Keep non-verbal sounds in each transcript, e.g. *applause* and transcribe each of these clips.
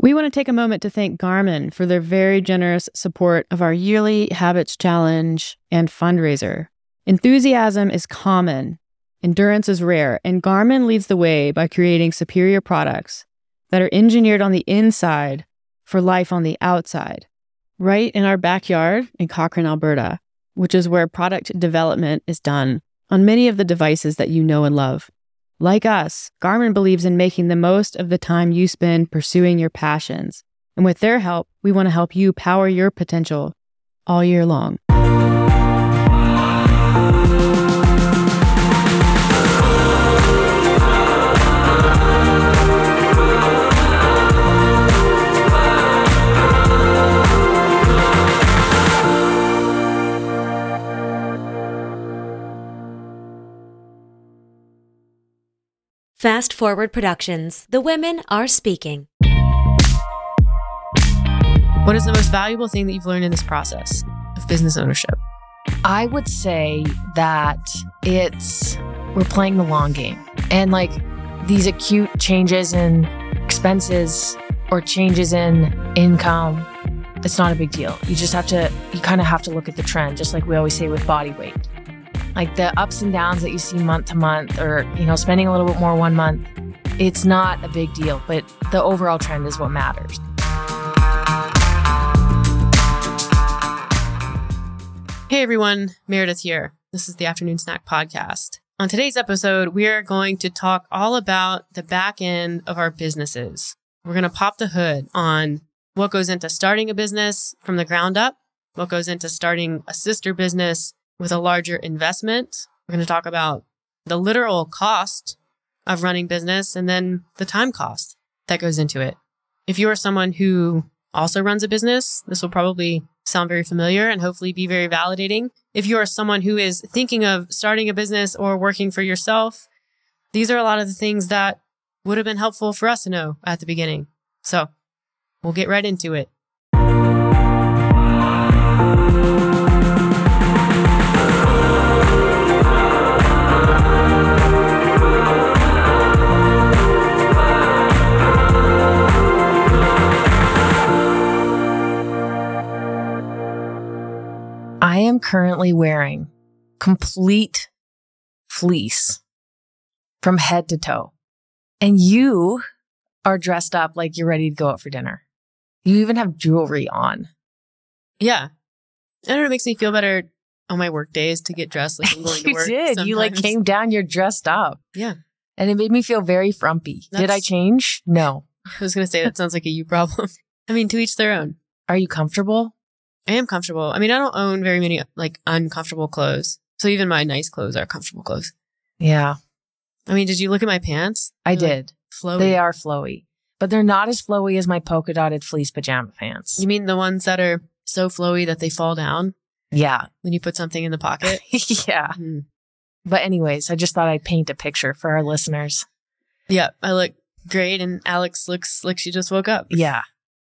We want to take a moment to thank Garmin for their very generous support of our yearly Habits Challenge and fundraiser. Enthusiasm is common, endurance is rare, and Garmin leads the way by creating superior products that are engineered on the inside for life on the outside. Right in our backyard in Cochrane, Alberta, which is where product development is done on many of the devices that you know and love. Like us, Garmin believes in making the most of the time you spend pursuing your passions. And with their help, we want to help you power your potential all year long. Fast Forward Productions. The women are speaking. What is the most valuable thing that you've learned in this process of business ownership? I would say that it's we're playing the long game. And like these acute changes in expenses or changes in income, it's not a big deal. You just have to you kind of have to look at the trend just like we always say with body weight like the ups and downs that you see month to month or you know spending a little bit more one month it's not a big deal but the overall trend is what matters. Hey everyone. Meredith here. This is the afternoon snack podcast. On today's episode we are going to talk all about the back end of our businesses. We're going to pop the hood on what goes into starting a business from the ground up what goes into starting a sister business with a larger investment. We're going to talk about the literal cost of running business and then the time cost that goes into it. If you are someone who also runs a business, this will probably sound very familiar and hopefully be very validating. If you are someone who is thinking of starting a business or working for yourself, these are a lot of the things that would have been helpful for us to know at the beginning. So we'll get right into it. I am currently wearing complete fleece from head to toe. And you are dressed up like you're ready to go out for dinner. You even have jewelry on. Yeah. I don't know, it makes me feel better on my work days to get dressed like I'm going *laughs* to work. you did. Sometimes. You like came down, you're dressed up. Yeah. And it made me feel very frumpy. That's, did I change? No. *laughs* I was going to say that sounds like a you problem. *laughs* I mean, to each their own. Are you comfortable? I am comfortable. I mean, I don't own very many like uncomfortable clothes. So even my nice clothes are comfortable clothes. Yeah. I mean, did you look at my pants? I They're did. Like flowy. They are flowy, but they're not as flowy as my polka dotted fleece pajama pants. You mean the ones that are so flowy that they fall down? Yeah. When you put something in the pocket? *laughs* yeah. Mm. But anyways, I just thought I'd paint a picture for our listeners. Yeah, I look great and Alex looks like she just woke up. Yeah.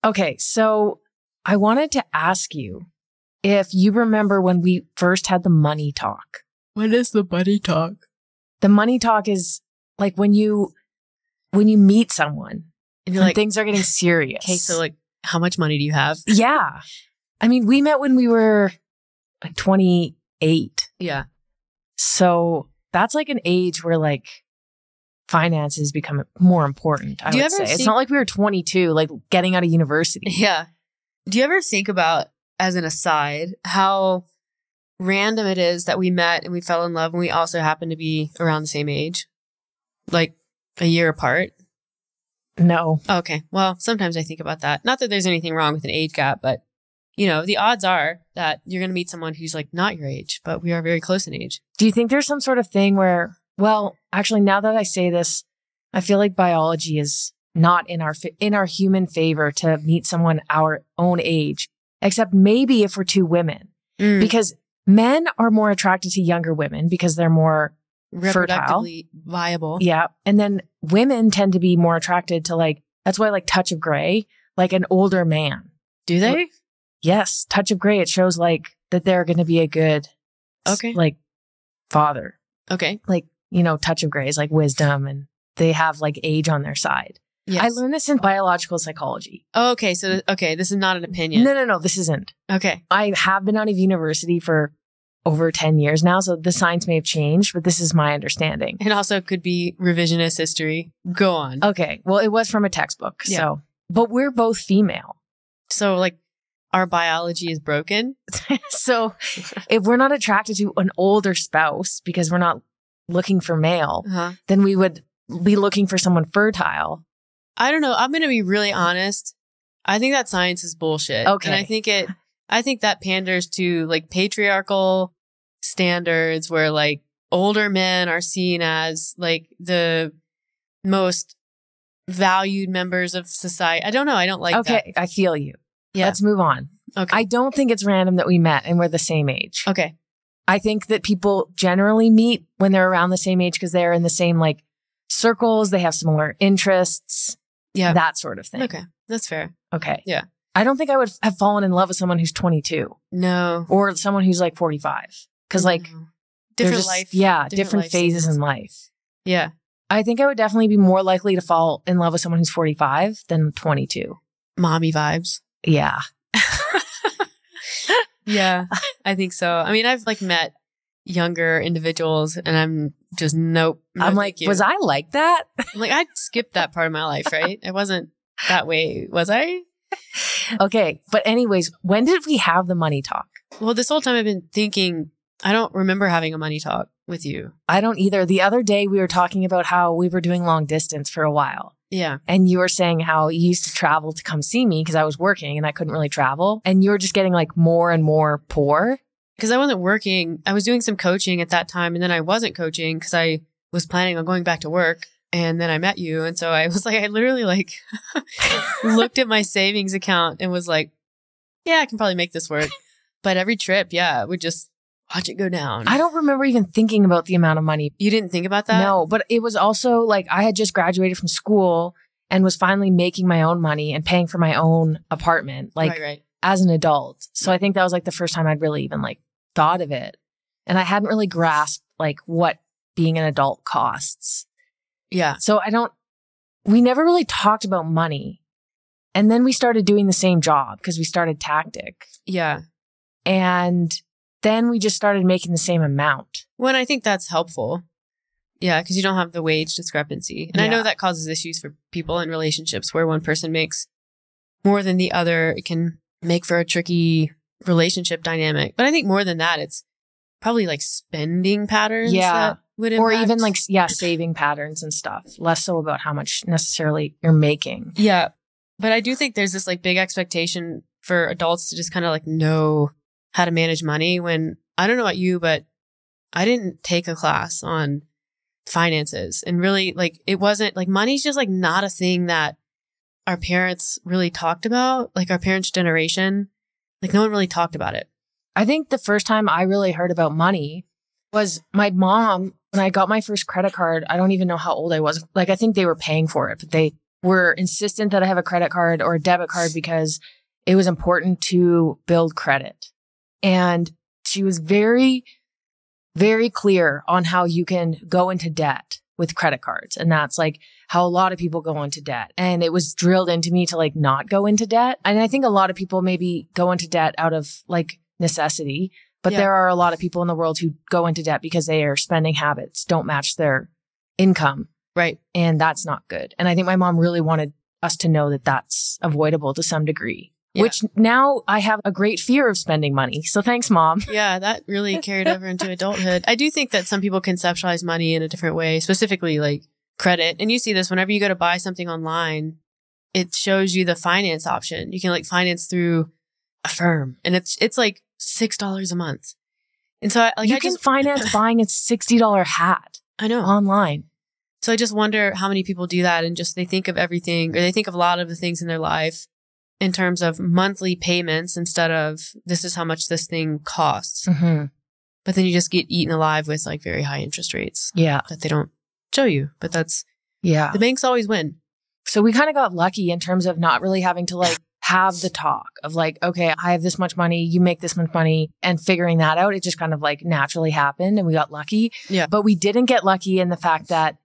Okay, so I wanted to ask you if you remember when we first had the money talk. What is the money talk? The money talk is like when you when you meet someone and you're like things are getting serious. Okay, so like how much money do you have? Yeah. I mean, we met when we were like 28. Yeah. So that's like an age where like finances become more important. I do would say. See- it's not like we were 22, like getting out of university. Yeah. Do you ever think about, as an aside, how random it is that we met and we fell in love and we also happen to be around the same age? Like a year apart? No. Okay. Well, sometimes I think about that. Not that there's anything wrong with an age gap, but you know, the odds are that you're going to meet someone who's like not your age, but we are very close in age. Do you think there's some sort of thing where, well, actually, now that I say this, I feel like biology is not in our in our human favor to meet someone our own age, except maybe if we're two women, mm. because men are more attracted to younger women because they're more fertile, viable. Yeah, and then women tend to be more attracted to like that's why like Touch of Grey, like an older man. Do they? Yes, Touch of Grey. It shows like that they're going to be a good, okay, like father. Okay, like you know, Touch of Grey is like wisdom, and they have like age on their side. Yes. I learned this in biological psychology. Oh, okay. So, okay. This is not an opinion. No, no, no, this isn't. Okay. I have been out of university for over 10 years now, so the science may have changed, but this is my understanding. And also could be revisionist history. Go on. Okay. Well, it was from a textbook. Yeah. So, but we're both female. So, like, our biology is broken. *laughs* so if we're not attracted to an older spouse because we're not looking for male, Uh-huh. then we would be looking for someone fertile. I don't know. I'm going to be really honest. I think that science is bullshit. Okay. And I think it, *laughs* I think that panders to like patriarchal standards where like older men are seen as like the most valued members of society. I don't know. I don't like okay. I feel you. Yeah. Let's move on. Okay. I don't think it's random that we met and we're the same age. okay. I think that people generally meet when they're around the same age because they're in the same like circles, they have similar interests, Yeah. that sort of thing. Okay. That's fair. Okay. Yeah. I don't think I would have fallen in love with someone who's 22 No. or someone who's like 45 because like they're different just- life. Yeah, different, life phases seasons. in life. Yeah. I think I would definitely be more likely to fall in love with someone who's 45 than 22. Mommy vibes. Yeah. *laughs* Yeah, I think so. I mean, I've like met younger individuals and I'm just nope. no, I'm like, was I like that? I'm like, I skipped that part of my life, right? I wasn't that way, was I? *laughs* okay. But, anyways, when did we have the money talk? Well, this whole time I've been thinking, I don't remember having a money talk with you. I don't either. The other day we were talking about how we were doing long distance for a while. Yeah. And you were saying how you used to travel to come see me because I was working and I couldn't really travel. And you were just getting like more and more poor. Because I wasn't working. I was doing some coaching at that time and then I wasn't coaching because I was planning on going back to work. And then I met you. And so I *laughs* was like, I literally like *laughs* looked at my savings account and was like, yeah, I can probably make this work. But every trip, yeah, would just watch it go down. I don't remember even thinking about the amount of money. You didn't think about that? No, but it was also like I had just graduated from school and was finally making my own money and paying for my own apartment, like right, right. as an adult. So I think that was like the first time I'd really even like thought of it. And I hadn't really grasped like what being an adult costs. Yeah. So I don't, we never really talked about money. And then we started doing the same job because we started tactic. Yeah. And then we just started making the same amount. When I think that's helpful. Yeah, because you don't have the wage discrepancy. And I know that causes issues for people in relationships where one person makes more than the other. It can make for a tricky relationship dynamic. But I think more than that, it's probably like spending patterns. Yeah. that would Or even like, yeah, *clears throat* saving patterns and stuff. Less so about how much necessarily you're making. Yeah. But I do think there's this like big expectation for adults to just kind of like know how to manage money when I don't know about you, but I didn't take a class on finances and really like it wasn't like money's just like not a thing that our parents really talked about, like our parents' generation. Like no one really talked about it. I think the first time I really heard about money was my mom. When I got my first credit card, I don't even know how old I was. Like, I think they were paying for it, but they were insistent that I have a credit card or a debit card because it was important to build credit. And she was very, very clear on how you can go into debt with credit cards. And that's like how a lot of people go into debt. And it was drilled into me to like not go into debt. And I think a lot of people maybe go into debt out of like necessity, but Yeah. there are a lot of people in the world who go into debt because their spending habits don't match their income. Right. And that's not good. And I think my mom really wanted us to know that that's avoidable to some degree, Yeah. which now I have a great fear of spending money. So thanks, mom. Yeah, that really carried over into adulthood. I do think that some people conceptualize money in a different way, specifically like credit. And you see this whenever you go to buy something online, it shows you the finance option. You can like finance through Affirm and it's it's like $6 a month. And so I like you I can just finance *laughs* buying a $60 hat I know. online. So I just wonder how many people do that and just they think of everything or they think of a lot of the things in their life in terms of monthly payments instead of this is how much this thing costs. hmm But then you just get eaten alive with like very high interest rates Yeah. that they don't show you. But that's Yeah. the banks always win. So we kind of got lucky in terms of not really having to like have the talk of like, okay, I have this much money, you make this much money, and figuring that out. It just kind of like naturally happened and we got lucky. Yeah. But we didn't get lucky in the fact that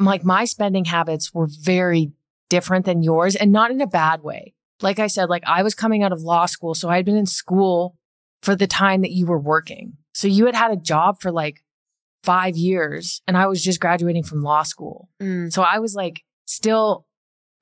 like my spending habits were very different than yours and not in a bad way. Like I said, like I was coming out of law school. So I had been in school for the time that you were working. So you had had a job for like five years and I was just graduating from law school. Mm. So I was like still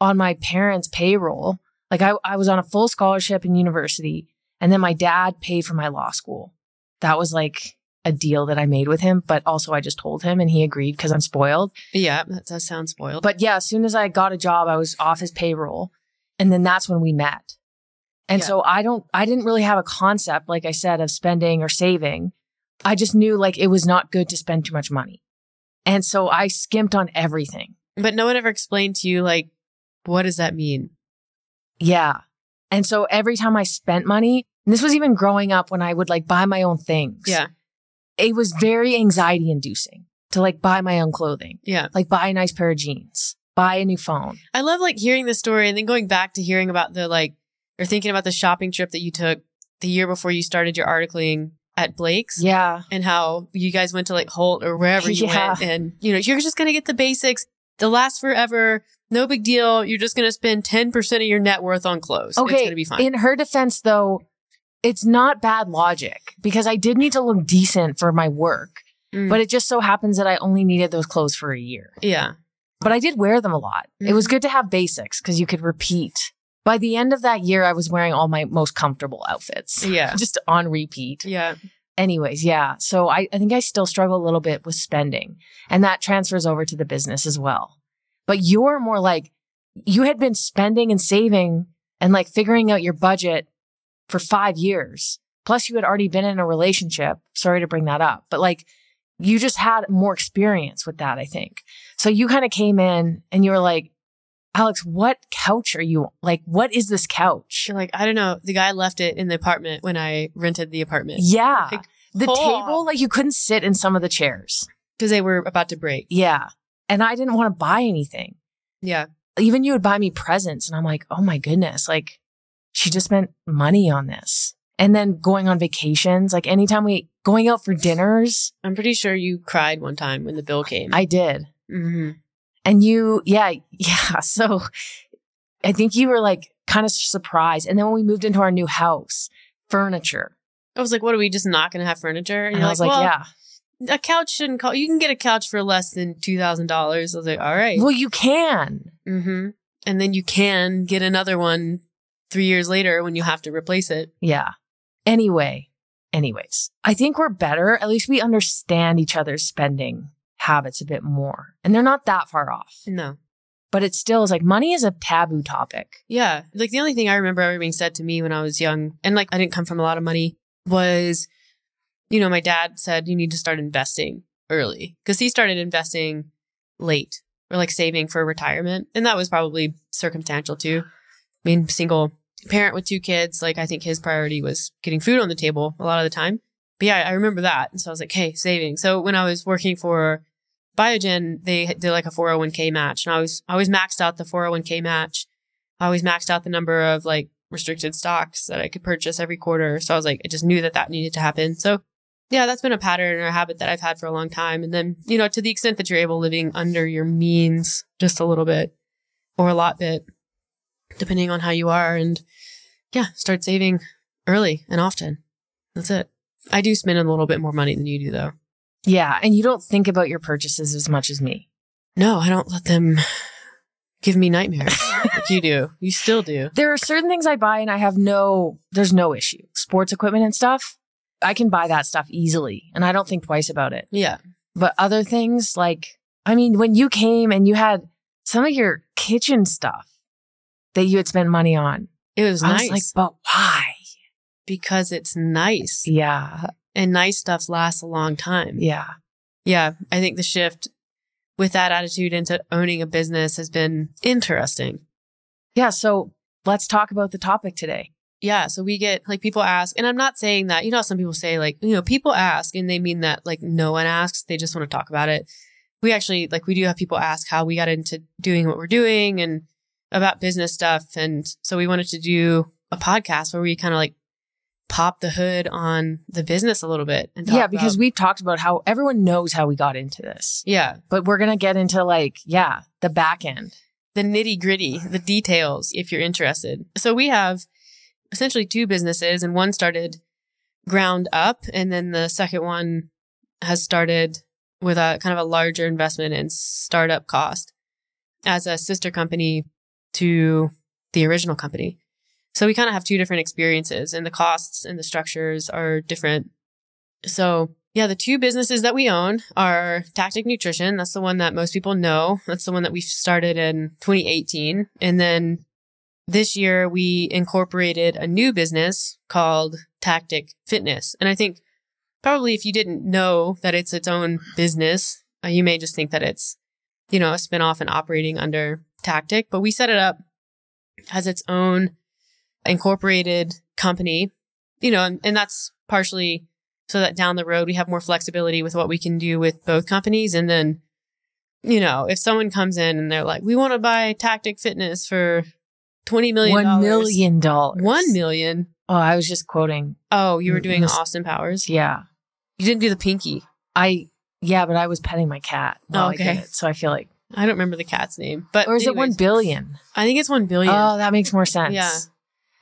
on my parents' payroll. Like I, I was on a full scholarship in university and then my dad paid for my law school. That was like a deal that I made with him, but also I just told him and he agreed because I'm spoiled. Yeah, that does sound spoiled. But yeah, as soon as I got a job, I was off his payroll. And then that's when we met. And Yeah. so I don't, I didn't really have a concept, like I said, of spending or saving. I just knew like it was not good to spend too much money. And so I skimped on everything. but no one ever explained to you like what does that mean? Yeah. And so every time I spent money, and this was even growing up when I would like buy my own things. Yeah. It was very anxiety inducing to like buy my own clothing, Yeah. like buy a nice pair of jeans, buy a new phone. I love like hearing the story and then going back to hearing about the like or thinking about the shopping trip that you took the year before you started your articling at Blake's. Yeah. and how you guys went to like Holt or wherever you Yeah. went. And, you know, you're just going to get the basics. They'll last forever. No big deal. You're just going to spend 10% of your net worth on clothes. It's Okay. going to be fine. In her defense, though, it's not bad logic because I did need to look decent for my work, Mm. but it just so happens that I only needed those clothes for a year. yeah. But I did wear them a lot. It was Mhm. good to have basics because you could repeat. By the end of that year, I was wearing all my most comfortable outfits. Yeah. *laughs* Just on repeat. Yeah. Anyways, yeah. So I, I think I still struggle a little bit with spending and that transfers over to the business as well. But you're more like you had been spending and saving and like figuring out your budget for five years. Plus you had already been in a relationship. Sorry to bring that up, but like you just had more experience with that, I think. So you kind of came in and you were like, Alex, what couch are you like? What is this couch? You're like, I don't know. The guy left it in the apartment when I rented the apartment Yeah. Like, the oh. table, like you couldn't sit in some of the chairs. because they were about to break. Yeah. And I didn't want to buy anything. Yeah. Even you would buy me presents. And I'm like, oh my goodness, like she just spent money on this. And then going on vacations, like anytime we going out for dinners, I'm pretty sure you cried one time when the bill came. I did. hmm And you, yeah, yeah. *laughs* So I think you were like kind of surprised. And then when we moved into our new house, furniture. I was like, what are we just not going to have furniture? And, you're I was like, well, yeah. a couch shouldn't call. You can get a couch for less than two thousand dollars. I was like, all right. Well, you can. hmm And then you can get another one three years later when you have to replace it. Yeah. Anyway, anyways, I think we're better. At least we understand each other's spending habits a bit more. And they're not that far off. No. But it still is like money is a taboo topic. Yeah. Like the only thing I remember ever being said to me when I was young, and like I didn't come from a lot of money, was, you know, my dad said you need to start investing early because he started investing late or like saving for retirement. And that was probably circumstantial too. I mean, single parent with two kids, like I think his priority was getting food on the table a lot of the time. But yeah, I remember that. And so I was like, hey, saving. So when I was working for Biogen, they did like a 401k match and I was, I always maxed out the 401k match. I always maxed out the number of like restricted stocks that I could purchase every quarter. So I was like, I just knew that that needed to happen. So yeah, that's been a pattern or a habit that I've had for a long time. And then, you know, to the extent that you're able living under your means just a little bit or a lot bit, depending on how you are. And yeah, start saving early and often. That's it. I do spend a little bit more money than you do though. Yeah. And you don't think about your purchases as much as me. No, I don't let them give me nightmares like you do. You still do. *laughs* There are certain things I buy and I have no, there's no issue. Sports equipment and stuff, I can buy that stuff easily and I don't think twice about it. Yeah. But other things like, I mean, when you came and you had some of your kitchen stuff that you had spent money on, It was I nice was like, but why? Because it's nice Yeah. and nice stuff lasts a long time. Yeah. Yeah. I think the shift with that attitude into owning a business has been interesting. Yeah. So let's talk about the topic today. Yeah. So we get like people ask, and I'm not saying that, you know, some people say like, you know, people ask and they mean that like no one asks. They just want to talk about it. We actually like, we do have people ask how we got into doing what we're doing and about business stuff. And so we wanted to do a podcast where we kind of like pop the hood on the business a little bit. And yeah. Because about- we've talked about how everyone knows how we got into this, yeah. but we're going to get into like, yeah, the back end. the nitty gritty, the details, if you're interested. So we have essentially two businesses, and one started ground up, and then the second one has started with a kind of a larger investment in startup cost as a sister company to the original company. So we kind of have two different experiences, and the costs and the structures are different. So yeah, the two businesses that we own are Tactic Nutrition. That's the one that most people know. That's the one that we started in 2018. And then this year we incorporated a new business called Tactic Fitness. And I think probably if you didn't know that it's its own business, uh, you may just think that it's, you know, a spinoff and operating under Tactic. But we set it up as its own incorporated company, you know, and, and that's partially so that down the road we have more flexibility with what we can do with both companies. And then, you know, if someone comes in and they're like, we want to buy Tactic Fitness for $20 million. One million dollars. One million. Oh, I was just quoting. Oh, you were mm, doing Miss- Austin Powers? Yeah. You didn't do the pinky. I, yeah, but I was petting my cat. Oh, I okay. it, so I feel like, I don't remember the cat's name, but or is it billion? I think it's one billion. Oh, that makes more sense. Yeah.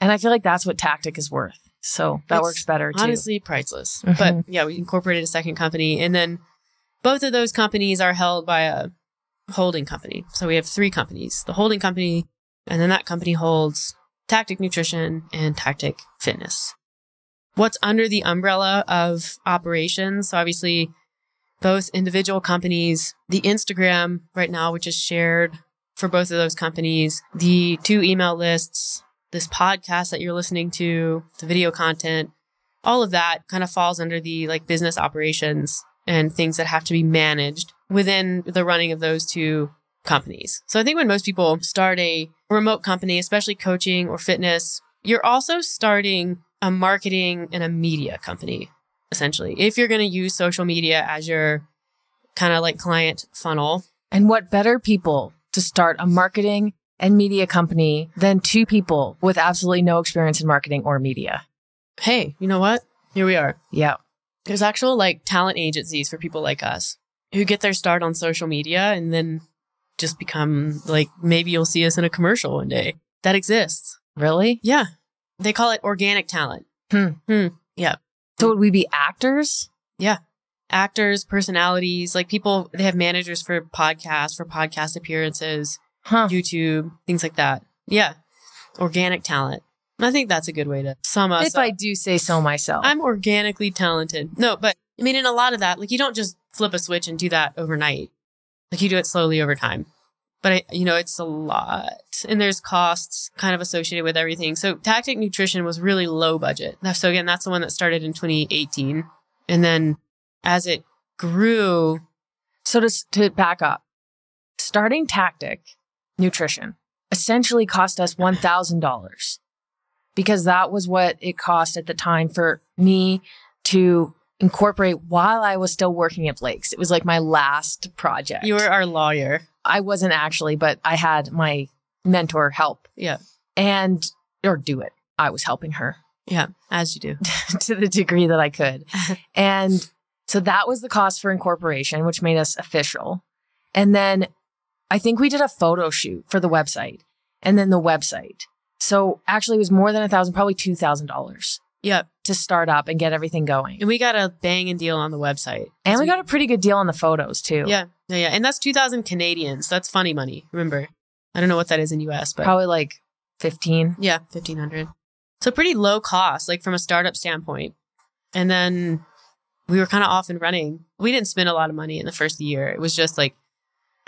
And I feel like that's what tactic is worth. So that It's works better too. honestly priceless. Mhm. But yeah, we incorporated a second company, and then both of those companies are held by a holding company. So we have three companies: the holding company, and then that company holds Tactic Nutrition and Tactic Fitness. What's under the umbrella of operations? So obviously, both individual companies, the Instagram right now, which is shared for both of those companies, the two email lists, this podcast that you're listening to, the video content, all of that kind of falls under the like business operations and things that have to be managed within the running of those two companies. So I think when most people start a remote company, especially coaching or fitness, you're also starting a marketing and a media company essentially. If you're going to use social media as your kind of like client funnel, And what better people to start a marketing and media company than two people with absolutely no experience in marketing or media? hey, you know what? Here we are. Yeah. There's actual like talent agencies for people like us who get their start on social media and then just become like maybe you'll see us in a commercial one day. That exists. Really? Yeah. They call it organic talent. Hmm. Hmm. Yeah. So would we be actors? Yeah. Actors, personalities, like people, they have managers for podcasts, for podcast appearances, Huh. YouTube, things like that. Yeah. Organic talent. I think that's a good way to sum us if up. I do say so myself. I'm organically talented. No, but I mean, in a lot of that, like you don't just flip a switch and do that overnight. Like you do it slowly over time. But I, you know, it's a lot, and there's costs kind of associated with everything. So Tactic Nutrition was really low budget. So again, that's the one that started in 2018, and then as it grew, So to, to back up, starting tactic nutrition essentially cost us $1,000 because that was what it cost at the time for me to incorporate while I was still working at Blake's. It was like my last project. you were our lawyer. I wasn't actually, but I had my mentor help Yeah, and or do it. I was helping her yeah, as you do. *laughs* to the degree that I could. *laughs* and so that was the cost for incorporation, which made us official. And then I think we did a photo shoot for the website and then the website. So actually it was more than a thousand, probably two thousand dollars Yep, to start up and get everything going. and we got a banging deal on the website, And we got a pretty good deal on the photos too. Yeah, yeah, yeah. And that's 2000 Canadians. That's funny money. Remember, I don't know what that is in US, but Probably like 15. yeah, 1500. So pretty low cost, like from a startup standpoint. And then we were kind of off and running. We didn't spend a lot of money in the first year. It was just like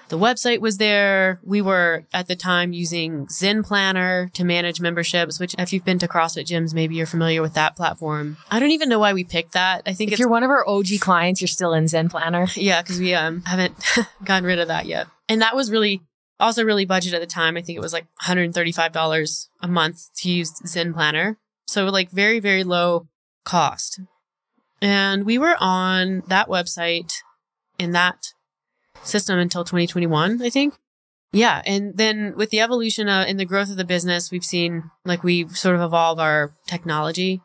the website was there. We were at the time using Zen Planner to manage memberships, which if you've been to CrossFit gyms, maybe you're familiar with that platform. I don't even know why we picked that. I think If you're one of our OG clients, you're still in Zen Planner. *laughs* yeah, because we um haven't *laughs* gotten rid of that yet. And that was really also really budget at the time. I think it was like $135 a month to use Zen Planner. So like very, very low cost. And we were on that website in that system until 2021, I think. Yeah. And then with the evolution uh, and the growth of the business, we've seen like we sort of evolve our technology.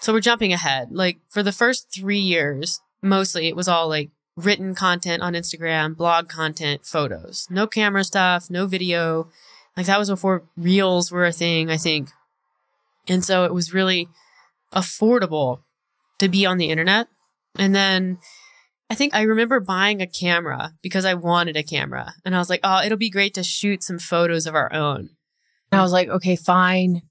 So we're jumping ahead. Like for the first three years, mostly it was all like written content on Instagram, blog content, photos. No camera stuff, no video. Like that was before reels were a thing, I think. And so it was really affordable to be on the internet. And then I think I remember buying a camera because I wanted a camera. And I was like, oh, it'll be great to shoot some photos of our own. And I was like, okay, fine.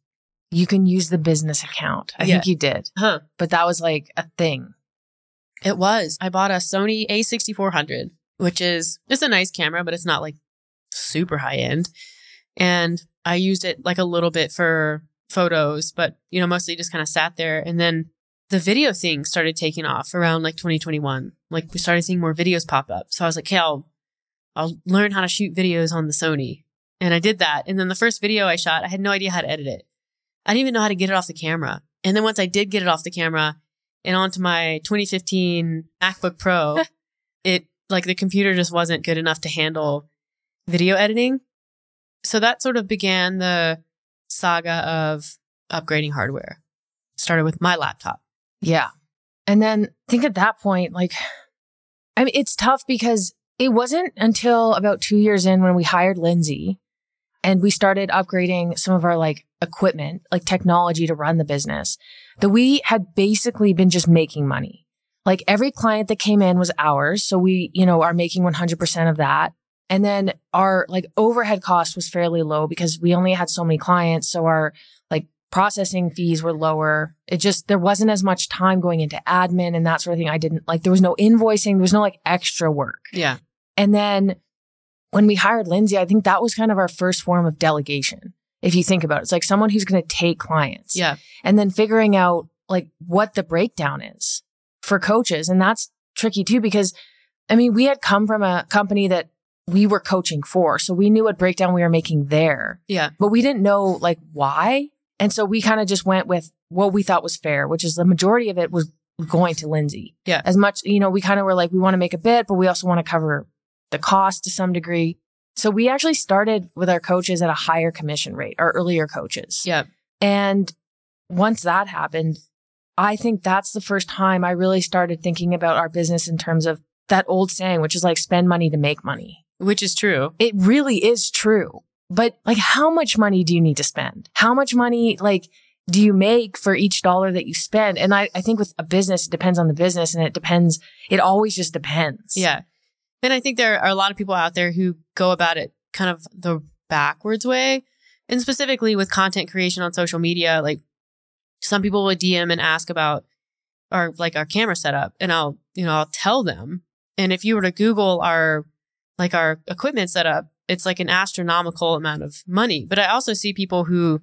You can use the business account. I Yeah. think you did. Huh. But that was like a thing. It was. I bought a Sony A6400, which is it's a nice camera, but it's not like super high end. And I used it like a little bit for photos, but you know, mostly just kind of sat there. And then the video thing started taking off around like 2021. Like we started seeing more videos pop up. So I was like, okay, I'll, I'll learn how to shoot videos on the Sony. And I did that. And then the first video I shot, I had no idea how to edit it. I didn't even know how to get it off the camera. And then once I did get it off the camera and onto my 2015 MacBook Pro, *laughs* it like the computer just wasn't good enough to handle video editing. So that sort of began the saga of upgrading hardware. Started with my laptop. Yeah. And then I think at that point, like, I mean, it's tough because it wasn't until about two years in when we hired Lindsay and we started upgrading some of our like equipment, like technology to run the business that we had basically been just making money. Like every client that came in was ours. So we, you know, are making 100% of that. And then our like overhead cost was fairly low because we only had so many clients. So our like processing fees were lower. It just, there wasn't as much time going into admin and that sort of thing. I didn't like, there was no invoicing. There was no like extra work. Yeah. And then when we hired Lindsay, I think that was kind of our first form of delegation. If you think about it, it's like someone who's going to take clients Yeah. and then figuring out like what the breakdown is for coaches. And that's tricky too, because I mean, we had come from a company that we were coaching for. So we knew what breakdown we were making there, Yeah. but we didn't know like why. And so we kind of just went with what we thought was fair, which is the majority of it was going to Lindsay. Yeah. As much, you know, we kind of were like, we want to make a bit, but we also want to cover the cost to some degree. So we actually started with our coaches at a higher commission rate, our earlier coaches. Yeah. And once that happened, I think that's the first time I really started thinking about our business in terms of that old saying, which is like spend money to make money. Which is true. It really is true. But like, how much money do you need to spend? How much money, like, do you make for each dollar that you spend? And I, I think with a business, it depends on the business and it depends. It always just depends. Yeah. And I think there are a lot of people out there who go about it kind of the backwards way. And specifically with content creation on social media, like some people would DM and ask about our like our camera setup and I'll, you know, I'll tell them. And if you were to Google our like our equipment setup, it's like an astronomical amount of money. But I also see people who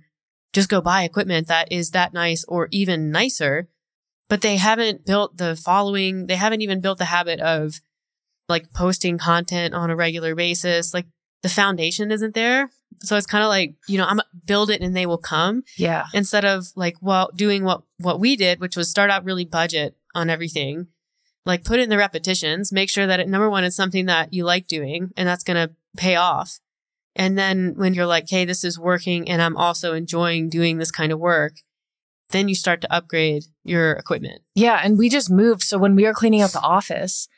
just go buy equipment that is that nice or even nicer, but they haven't built the following. They haven't even built the habit of like posting content on a regular basis. Like the foundation isn't there. So it's kind of like, you know, I'm build it and they will come Yeah. instead of like, well, doing what, what we did, which was start out really budget on everything, like put in the repetitions, make sure that it, number one, it's something that you like doing and that's going to pay off. And then when you're like, Hey, this is working and I'm also enjoying doing this kind of work, then you start to upgrade your equipment. Yeah. And we just moved. So when we were cleaning out the office,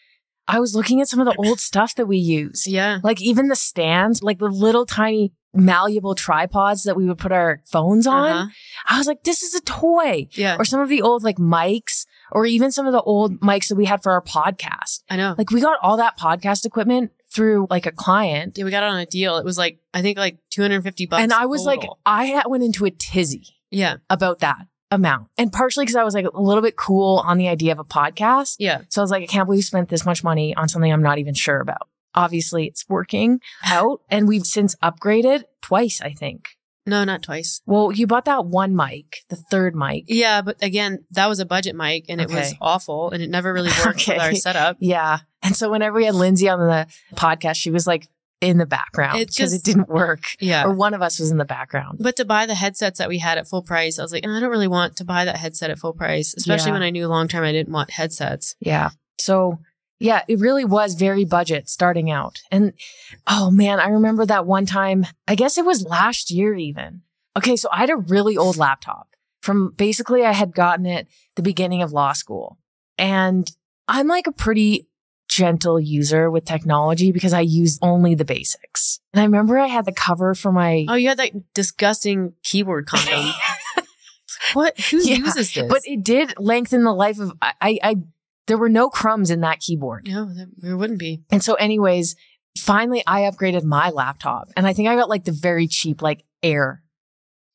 I was looking at some of the old stuff that we use. Yeah. Like even the stands, like the little tiny malleable tripods that we would put our phones on. Uh-huh. I was like, this is a toy. Yeah. Or some of the old like mics, or even some of the old mics that we had for our podcast. I know. Like we got all that podcast equipment through like a client. Yeah, we got it on a deal. It was like I think like 250 bucks. and I was like. I went into a tizzy yeah, about that amount. And partially because I was like a little bit cool on the idea of a podcast. yeah, So I was like, I can't believe we spent this much money on something I'm not even sure about. Obviously, it's working out, and we've since upgraded twice, I think. No, not twice. Well, you bought that one mic, the third mic. Yeah, but again, that was a budget mic, and it was awful, and it never really worked with our setup. *laughs* Yeah. And so whenever we had Lindsay on the podcast, she was like in the background because it just- didn't work. Yeah, Or one of us was in the background. but to buy the headsets that we had at full price, I was like, "Oh, I don't really want to buy that headset at full price, especially Yeah. when I knew long term I didn't want headsets. Yeah. So yeah, it really was very budget starting out. And oh man, I remember that one time, I guess it was last year even. Okay. So I had a really old laptop from basically I had gotten it the beginning of law school and I'm like a pretty gentle user with technology because I use only the basics. And I remember I had the cover for my Oh, you had that disgusting keyboard condom. *laughs* what? Who Yeah, uses this? but it did lengthen the life of I, I I there were no crumbs in that keyboard. no, there, wouldn't be. And so anyways, finally I upgraded my laptop and I think I got like the very cheap like Air.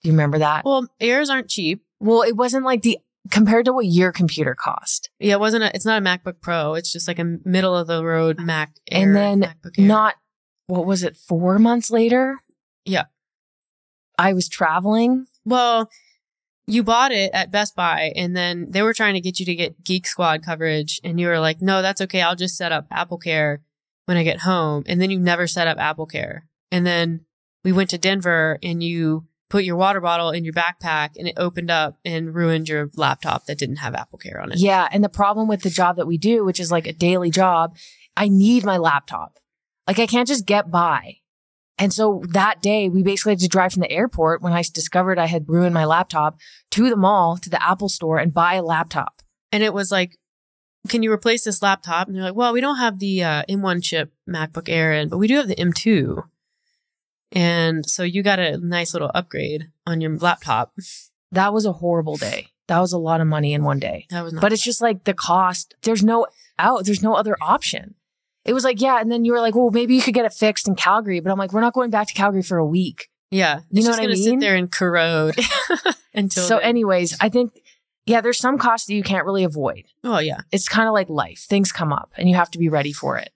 Do you remember that? Well, airs aren't cheap. Well, it wasn't like the compared to what your computer cost. Yeah, it wasn't a. It's not a MacBook Pro. It's just like a middle of the road Mac. Air, and then not what was it? 4 months later? Yeah. I was traveling. Well, you bought it at Best Buy, and then they were trying to get you to get Geek Squad coverage, and you were like, "No, that's okay. I'll just set up AppleCare when I get home." And then you never set up AppleCare, and then we went to Denver, and you put your water bottle in your backpack, and it opened up and ruined your laptop that didn't have AppleCare on it. Yeah, and the problem with the job that we do, which is like a daily job, I need my laptop. Like I can't just get by. And so that day, we basically had to drive from the airport when I discovered I had ruined my laptop to the mall, to the Apple store and buy a laptop. And it was like, "Can you replace this laptop?" And they're like, "Well, we don't have the uh, M1 chip MacBook Air in, but we do have the M2." And so you got a nice little upgrade on your laptop. That was a horrible day. That was a lot of money in one day. That was But it's just like the cost. There's no out. There's no other option. It was like, yeah. And then you were like, well, maybe you could get it fixed in Calgary. But I'm like, we're not going back to Calgary for a week. Yeah, You know just what I gonna mean? sit there and corrode *laughs* *laughs* until. so, then. anyways, I think, yeah, there's some costs that you can't really avoid. oh yeah, It's kind of like life. Things come up and you have to be ready for it.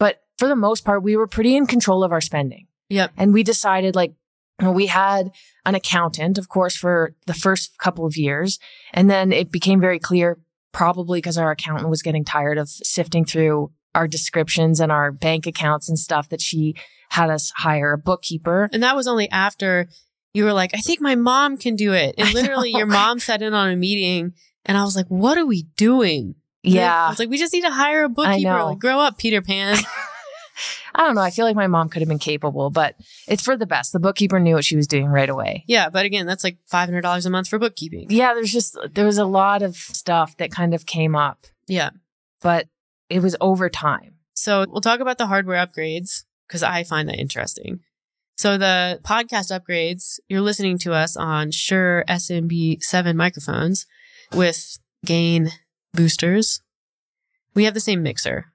But for the most part, we were pretty in control of our spending. Yep. And we decided like, we had an accountant, of course, for the first couple of years. And then it became very clear, probably because our accountant was getting tired of sifting through our descriptions and our bank accounts and stuff that she had us hire a bookkeeper. and that was only after you were like, "I think my mom can do it," and *laughs* literally your mom sat in on a meeting, and I was like, "What are we doing?" I Yeah. was like, "We just need to hire a bookkeeper. Like, grow up, Peter Pan." *laughs* I don't know. I feel like my mom could have been capable, but it's for the best. The bookkeeper knew what she was doing right away. yeah, but again, that's like five hundred dollars a month for bookkeeping. Yeah, there's just, there was a lot of stuff that kind of came up, Yeah. but it was over time. So we'll talk about the hardware upgrades because I find that interesting. So the podcast upgrades, you're listening to us on Shure SM7B microphones with gain boosters. We have the same mixer.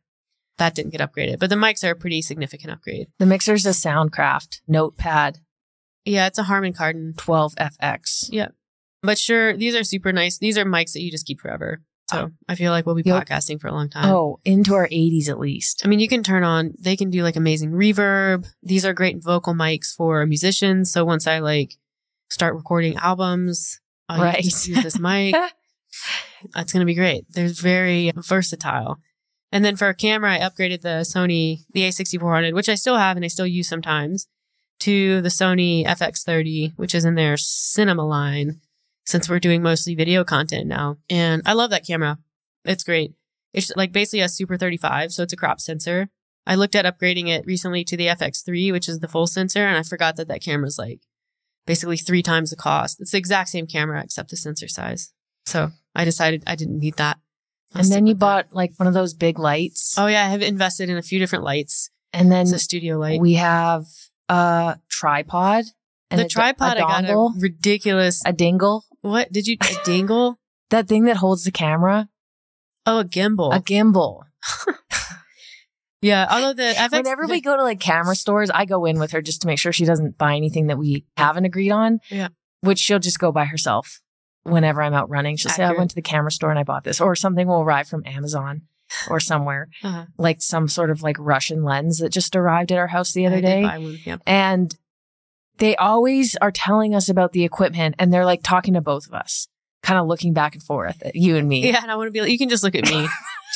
That didn't get upgraded, but the mics are a pretty significant upgrade. The mixer's a Soundcraft Notepad Yeah, it's a Harman Kardon. 12FX. Yeah. But sure, these are super nice. These are mics that you just keep forever. So ah. I feel like we'll be Yep. podcasting for a long time. Oh, into our 80s at least. I mean, you can turn on, they can do like amazing reverb. These are great vocal mics for musicians. So once I like start recording albums, I'll Right. just use this mic. *laughs* That's going to be great. They're very versatile. And then for a camera, I upgraded the Sony, the A6400, which I still have and I still use sometimes, to the Sony FX30, which is in their cinema line since we're doing mostly video content now. And I love that camera. It's great. It's like basically a Super 35, so it's a crop sensor. I looked at upgrading it recently to the FX3, which is the full sensor, and I forgot that that camera's like basically three times the cost. It's the exact same camera except the sensor size. So I decided I didn't need that. I'll and then you with that. bought like one of those big lights. Oh yeah, I have invested in a few different lights. and then the studio light. we have a tripod. And the a- tripod, a I got a dongle, ridiculous. a dingle. What did you dingle? *laughs* That thing that holds the camera. Oh, a gimbal. A gimbal. *laughs* yeah, although the FX. Whenever we go to like camera stores, I go in with her just to make sure she doesn't buy anything that we haven't agreed on. Yeah. Which she'll just go by herself whenever I'm out running. She'll say, I went to the camera store and I bought this. Or something will arrive from Amazon or somewhere. Uh-huh. Like some sort of like Russian lens that just arrived at our house the I other did day. Yep. And they always are telling us about the equipment and they're like talking to both of us, kind of looking back and forth at you and me. Yeah, and I want to be like, you can just look at me.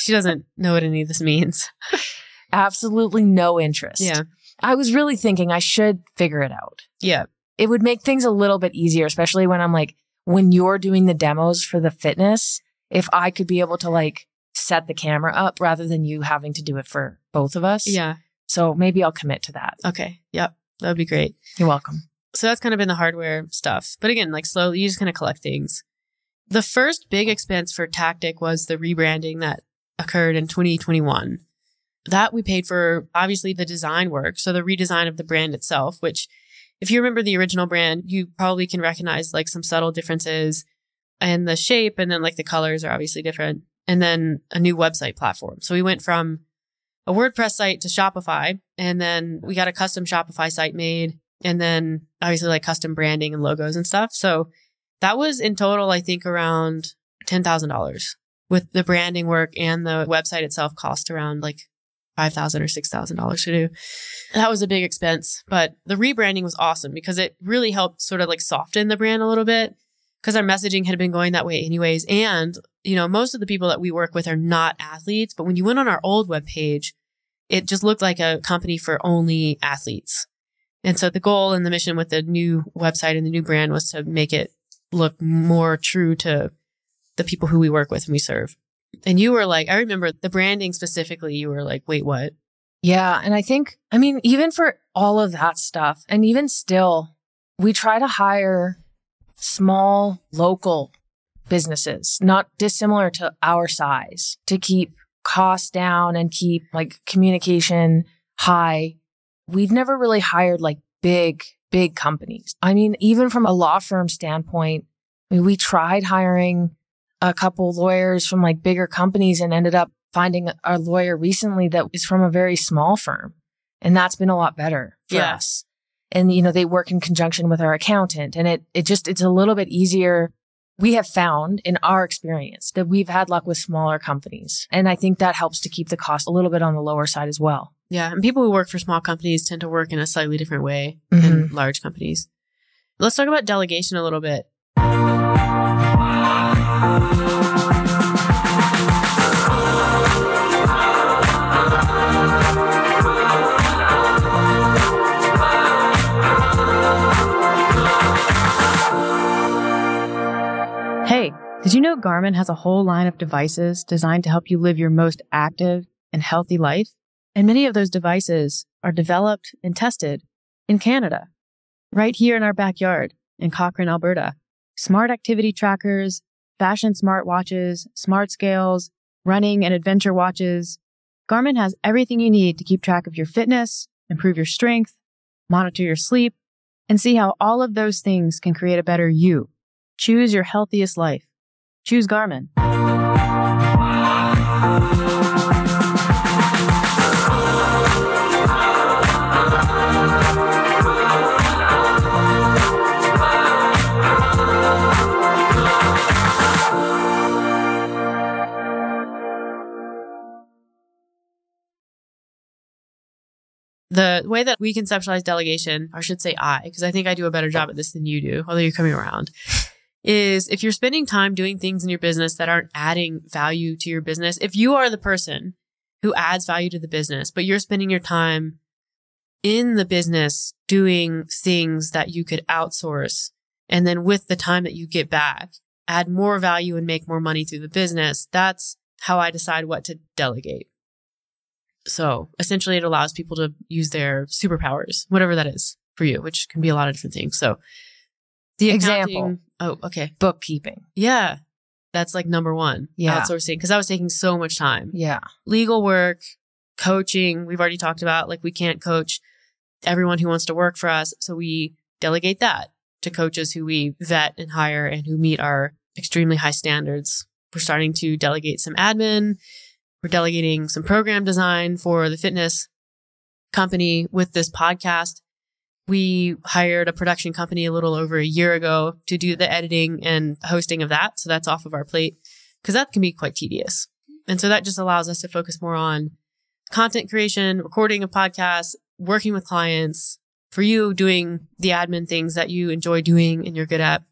she doesn't know what any of this means. *laughs* Absolutely no interest. Yeah. I was really thinking I should figure it out. Yeah. it would make things a little bit easier, especially when I'm like, when you're doing the demos for the fitness, if I could be able to like set the camera up rather than you having to do it for both of us. Yeah. So maybe I'll commit to that. Okay. Yep. That would be great. You're welcome. So that's kind of been the hardware stuff. But again, like slowly, you just kind of collect things. The first big expense for Tactic was the rebranding that occurred in 2021. That we paid for obviously the design work. So the redesign of the brand itself, which if you remember the original brand, you probably can recognize like some subtle differences in the shape and then like the colors are obviously different. And then a new website platform. So we went from a WordPress site to Shopify and then we got a custom Shopify site made and then obviously like custom branding and logos and stuff. So that was in total, I think around $10,000 with the branding work and the website itself cost around like five thousand or six thousand dollars to do. That was a big expense, but the rebranding was awesome because it really helped sort of like soften the brand a little bit because our messaging had been going that way anyways. And you know, most of the people that we work with are not athletes, but when you went on our old webpage, it just looked like a company for only athletes. And so the goal and the mission with the new website and the new brand was to make it look more true to the people who we work with and we serve. And you were like, I remember the branding specifically, you were like, wait, what? Yeah. And I think, I mean, even for all of that stuff, and even still, we try to hire small local businesses, not dissimilar to our size, to keep costs down and keep like communication high. We've never really hired like big, big companies. I mean, even from a law firm standpoint, I mean, we tried hiring a couple lawyers from like bigger companies and ended up finding a lawyer recently that is from a very small firm. And that's been a lot better for Yeah. us. And, you know, they work in conjunction with our accountant and it, it just, it's a little bit easier. We have found in our experience that we've had luck with smaller companies. And I think that helps to keep the cost a little bit on the lower side as well. Yeah. And people who work for small companies tend to work in a slightly different way than mm-hmm. large companies. Let's talk about delegation a little bit. Did you know Garmin has a whole line of devices designed to help you live your most active and healthy life? And many of those devices are developed and tested in Canada, right here in our backyard in Cochrane, Alberta. Smart activity trackers, fashion smartwatches, smart scales, running and adventure watches. Garmin has everything you need to keep track of your fitness, improve your strength, monitor your sleep, and see how all of those things can create a better you. Choose your healthiest life. Choose Garmin. The way that we conceptualize delegation, or I should say I, because I think I do a better job at this than you do, although you're coming around, is if you're spending time doing things in your business that aren't adding value to your business, if you are the person who adds value to the business, but you're spending your time in the business doing things that you could outsource, and then with the time that you get back, add more value and make more money through the business, that's how I decide what to delegate. So essentially, it allows people to use their superpowers, whatever that is for you, which can be a lot of different things. So, the Example. Oh, okay. Bookkeeping. Yeah. That's like number one. Yeah. Outsourcing. Cause I was taking so much time. Yeah. Legal work, coaching. We've already talked about like we can't coach everyone who wants to work for us. So we delegate that to coaches who we vet and hire and who meet our extremely high standards. We're starting to delegate some admin. We're delegating some program design for the fitness company with this podcast. We hired a production company a little over a year ago to do the editing and hosting of that. So that's off of our plate because that can be quite tedious. And so that just allows us to focus more on content creation, recording of podcasts, working with clients, for you doing the admin things that you enjoy doing and you're good at.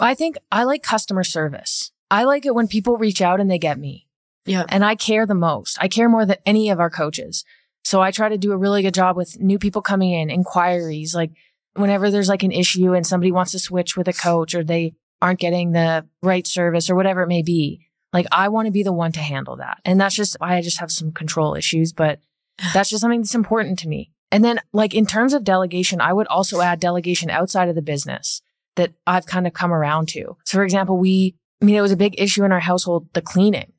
I think I like customer service. I like it when people reach out and they get me. Yeah. And I care the most. I care more than any of our coaches. So I try to do a really good job with new people coming in, inquiries, like whenever there's like an issue and somebody wants to switch with a coach or they aren't getting the right service or whatever it may be. Like I want to be the one to handle that. And that's just why I just have some control issues, but *sighs* that's just something that's important to me. And then like in terms of delegation, I would also add delegation outside of the business that I've kind of come around to. So for example, we, I mean, it was a big issue in our household, the cleaning.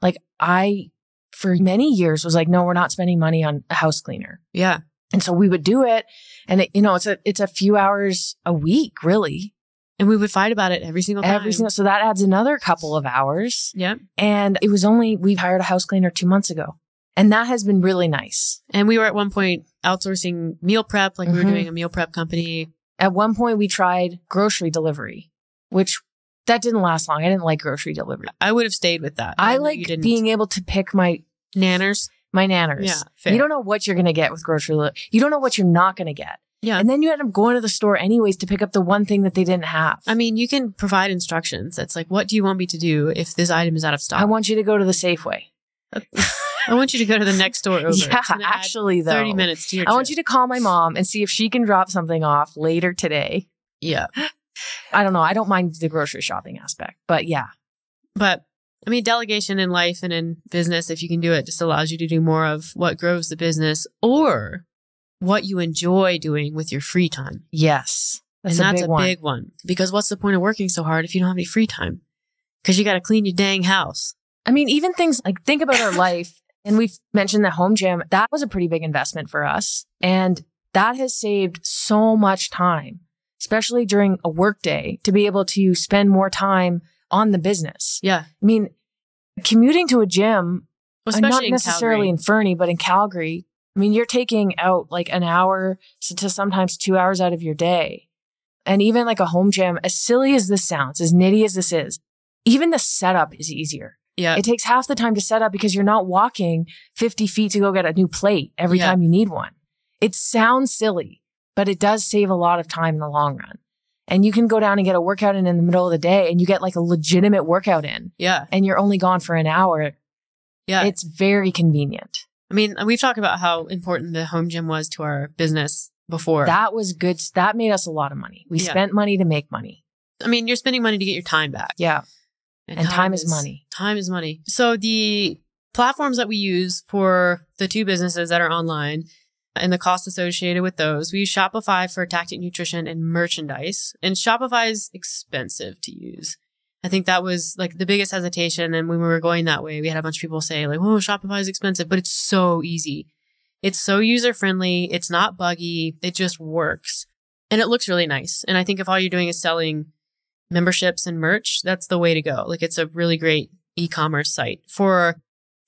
Like I, for many years was like, no, we're not spending money on a house cleaner. Yeah. And so we would do it. And it, you know, it's a, it's a few hours a week, really. And we would fight about it every single time. Every single, so that adds another couple of hours. Yep. And it was only, we hired a house cleaner two months ago. And that has been really nice. And we were at one point outsourcing meal prep, like we were Mhm. doing a meal prep company. At one point, we tried grocery delivery, which that didn't last long. I didn't like grocery delivery. I would have stayed with that. I like being able to pick my nanners. my nanners. Yeah, fair. You don't know what you're going to get with grocery. Li- you don't know what you're not going to get. Yeah. And then you end up going to the store anyways to pick up the one thing that they didn't have. I mean, you can provide instructions. It's like, what do you want me to do if this item is out of stock? I want you to go to the Safeway. *laughs* I want you to go to the next store over. *laughs* yeah, It's gonna add actually, though. 30 minutes to your I want you to call my mom and see if she can drop something off later today. Yeah. *laughs* I don't know. I don't mind the grocery shopping aspect, but yeah. But I mean, delegation in life and in business, if you can do it, just allows you to do more of what grows the business or what you enjoy doing with your free time. Yes. That's and a that's big a one. big one. Because what's the point of working so hard if you don't have any free time? Because you got to clean your dang house. I mean, even things like think about our life, and we've mentioned the home gym. That was a pretty big investment for us. And that has saved so much time, especially during a work day, to be able to spend more time on the business. Yeah. I mean, commuting to a gym, Well, uh, not in necessarily Calgary. in Fernie, but in Calgary, I mean, you're taking out like an hour to to sometimes two hours out of your day. And even like a home gym, as silly as this sounds, as nitty as this is, even the setup is easier. yeah. It takes half the time to set up because you're not walking 50 feet to go get a new plate every Yeah. time you need one. It sounds silly, but it does save a lot of time in the long run. And you can go down and get a workout in in the middle of the day and you get like a legitimate workout in yeah. and you're only gone for an hour. Yeah. It's very convenient. I mean, we've talked about how important the home gym was to our business before. That was good. That made us a lot of money. We Yeah. spent money to make money. I mean, you're spending money to get your time back. Yeah. And time is money. Time is money. So the platforms that we use for the two businesses that are online and the cost associated with those, we use Shopify for tactic nutrition and merchandise. And Shopify is expensive to use. I think that was like the biggest hesitation. And when we were going that way, we had a bunch of people say like, "Oh, Shopify is expensive," but it's so easy. It's so user friendly. It's not buggy. It just works, and it looks really nice. And I think if all you're doing is selling memberships and merch, that's the way to go. Like it's a really great e-commerce site. For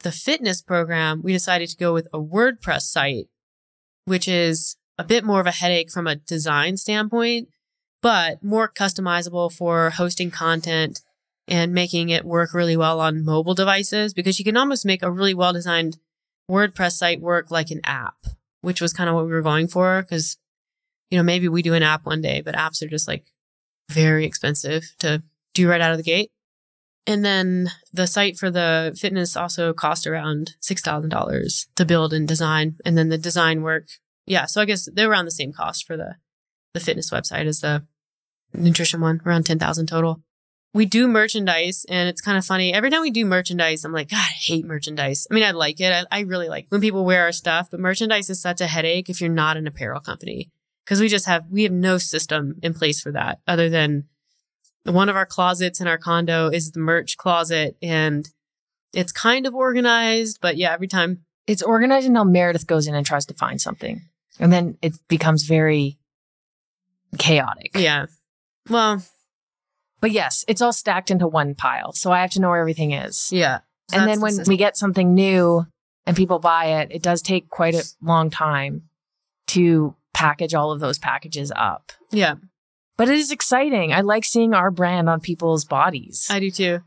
the fitness program, we decided to go with a WordPress site, which is a bit more of a headache from a design standpoint, but more customizable for hosting content and making it work really well on mobile devices because you can almost make a really well designed WordPress site work like an app, which was kind of what we were going for because you know, maybe we do an app one day, but apps are just like very expensive to do right out of the gate. And then the site for the fitness also cost around $6,000 to build and design. And then the design work. Yeah. So I guess they're around the same cost for the, the fitness website as the nutrition one, around 10,000 total. We do merchandise and it's kind of funny. Every time we do merchandise, I'm like, God, I hate merchandise. I mean, I like it. I, I really like when people wear our stuff, but merchandise is such a headache if you're not an apparel company because we just have we have no system in place for that other than one of our closets in our condo is the merch closet and it's kind of organized but yeah every time It's organized until Meredith goes in and tries to find something. And then it becomes very chaotic. yeah well But yes, it's all stacked into one pile. So I have to know where everything is. yeah So and then when system. we get something new and people buy it, it does take quite a long time to package all of those packages up. yeah But it is exciting. I like seeing our brand on people's bodies. i do too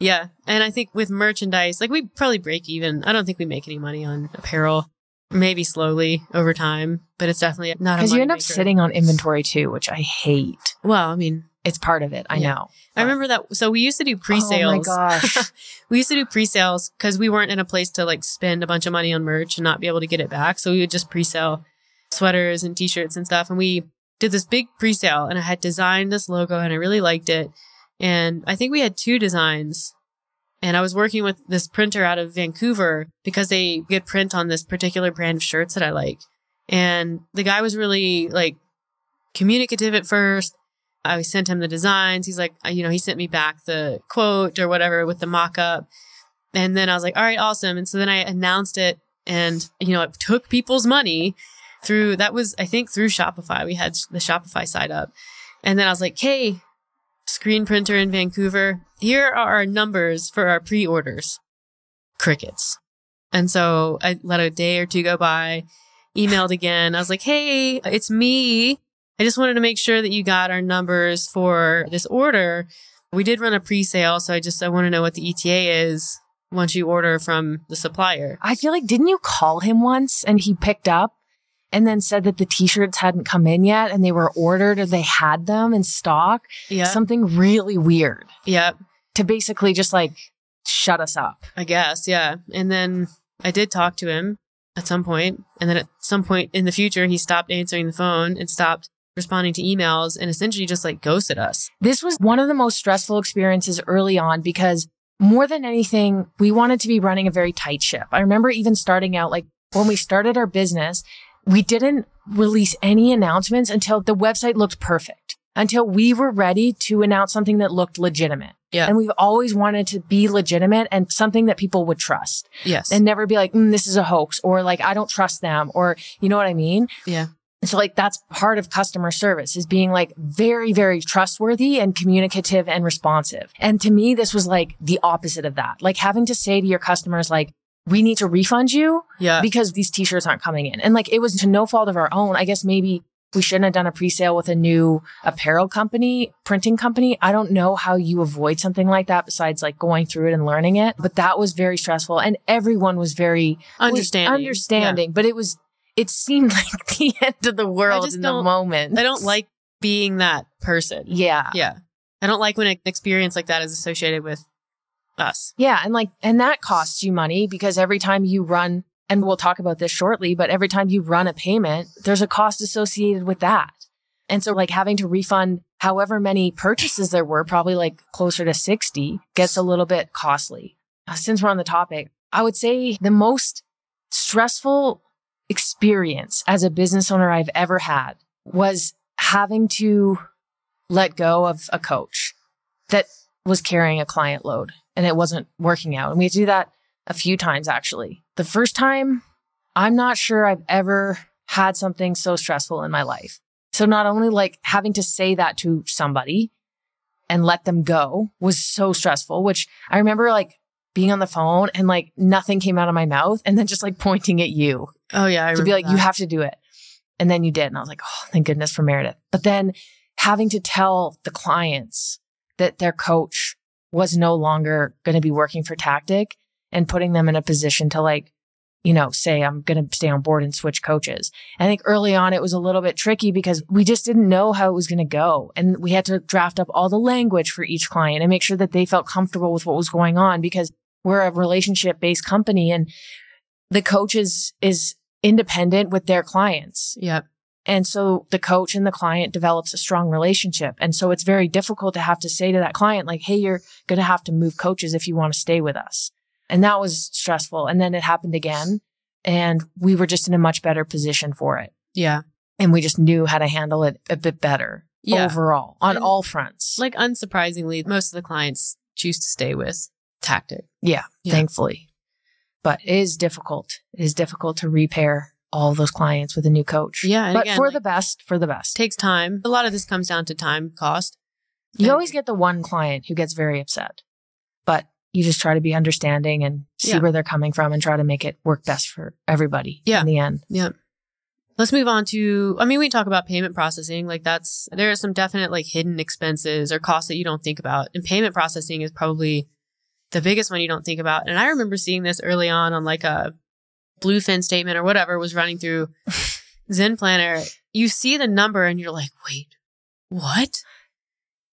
yeah and i think with merchandise like we probably break even i don't think we make any money on apparel maybe slowly over time but it's definitely not Because you end up moneymaker. sitting on inventory too, which I hate. well i mean It's part of it. I Yeah. know. I remember that. So we used to do pre-sales. Oh my *laughs* gosh. we used to do pre-sales because we weren't in a place to like spend a bunch of money on merch and not be able to get it back. So we would just pre-sell sweaters and t-shirts and stuff. And we did this big pre-sale and I had designed this logo and I really liked it. And I think we had two designs. And I was working with this printer out of Vancouver because they get print on this particular brand of shirts that I like. And the guy was really like communicative at first. I sent him the designs. He's like, you know, he sent me back the quote or whatever with the mock up. And then I was like, all right, awesome. And so then I announced it and, you know, it took people's money through that was, I think, through Shopify. We had the Shopify side up. And then I was like, hey, screen printer in Vancouver, here are our numbers for our pre orders. Crickets. And so I let a day or two go by, emailed again. I was like, hey, it's me. I just wanted to make sure that you got our numbers for this order. We did run a pre sale. So I just, I want to know what the ETA is once you order from the supplier. I feel like, didn't you call him once and he picked up and then said that the t-shirts hadn't come in yet and they were ordered or they had them in stock? Yeah. Something really weird Yep. to basically just like shut us up. I guess, yeah. And then I did talk to him at some point, and then at some point in the future, he stopped answering the phone and stopped responding to emails and essentially just like ghosted us. This was one of the most stressful experiences early on because more than anything, we wanted to be running a very tight ship. I remember even starting out, like when we started our business, we didn't release any announcements until the website looked perfect, until we were ready to announce something that looked legitimate. Yeah. And we've always wanted to be legitimate and something that people would trust Yes. and never be like, mm, this is a hoax or like, I don't trust them or you know what I mean? yeah. And so like that's part of customer service is being like very, very trustworthy and communicative and responsive. And to me, this was like the opposite of that. Like having to say to your customers, like, we need to refund you Yeah. because these t-shirts aren't coming in. And like it was to no fault of our own. I guess maybe we shouldn't have done a pre-sale with a new apparel company, printing company. I don't know how you avoid something like that besides like going through it and learning it. But that was very stressful and everyone was very Understanding. understanding, but it was it seemed *laughs* like the end of the world in the moment. I don't like being that person. Yeah. Yeah. I don't like when an experience like that is associated with us. Yeah, and like and that costs you money because every time you run and we'll talk about this shortly, but every time you run a payment, there's a cost associated with that. And so like having to refund however many purchases there were, probably like closer to 60, gets a little bit costly. Uh, Since we're on the topic, I would say the most stressful experience as a business owner I've ever had was having to let go of a coach that was carrying a client load and it wasn't working out. And we had to do that a few times actually. The first time, I'm not sure I've ever had something so stressful in my life. So not only like having to say that to somebody and let them go was so stressful, which I remember like being on the phone and like nothing came out of my mouth and then just like pointing at you Oh yeah, I to be like, you have to do it. And then you did. And I was like, oh, thank goodness for Meredith. But then having to tell the clients that their coach was no longer going to be working for Tactic and putting them in a position to like, you know, say, I'm going to stay on board and switch coaches. I think early on it was a little bit tricky because we just didn't know how it was going to go. And we had to draft up all the language for each client and make sure that they felt comfortable with what was going on because we're a relationship based company and the coach is, is independent with their clients. Yep. And so the coach and the client develops a strong relationship. And so it's very difficult to have to say to that client, like, Hey, you're going to have to move coaches if you want to stay with us. And that was stressful. And then it happened again and we were just in a much better position for it. Yeah. And we just knew how to handle it a bit better Yeah. overall on And, all fronts. Like unsurprisingly, most of the clients choose to stay with Tactic. yeah, Yeah. thankfully. But it is difficult. It is difficult to repair all those clients with a new coach. Yeah, but again, for like- the best, for the best. takes time. A lot of this comes down to time cost. You And- always get the one client who gets very upset, but you just try to be understanding and see Yeah. where they're coming from and try to make it work best for everybody Yeah. in the end. Yeah. Let's move on to, I mean, we talk about payment processing. Like that's, there are some definite like hidden expenses or costs that you don't think about. And payment processing is probably the biggest one you don't think about. And I remember seeing this early on on like a bluefin statement or whatever was running through *laughs* Zen Planner. You see the number and you're like, wait, what?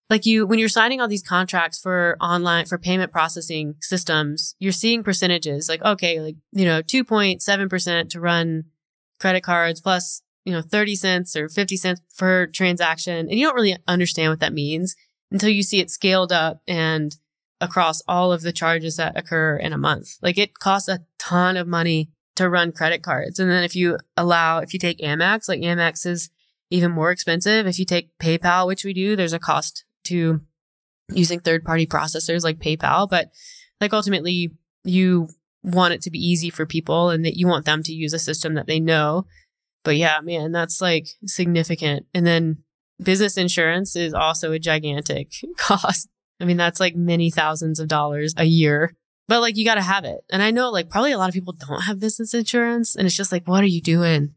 Like you, when you're signing all these contracts for online, for payment processing systems, you're seeing percentages like, okay, like, you know, 2.7% to run credit cards plus, you know, 30 cents or 50 cents per transaction. And you don't really understand what that means until you see it scaled up and across all of the charges that occur in a month. Like it costs a ton of money to run credit cards. And then if you allow, if you take Amex, like Amex is even more expensive. If you take PayPal, which we do, there's a cost to using third party processors like PayPal. But like ultimately, you want it to be easy for people and that you want them to use a system that they know. But yeah, man, that's like significant. And then business insurance is also a gigantic *laughs* cost. I mean, that's like many thousands of dollars a year. But like you got to have it. And I know like probably a lot of people don't have business insurance and it's just like what are you doing?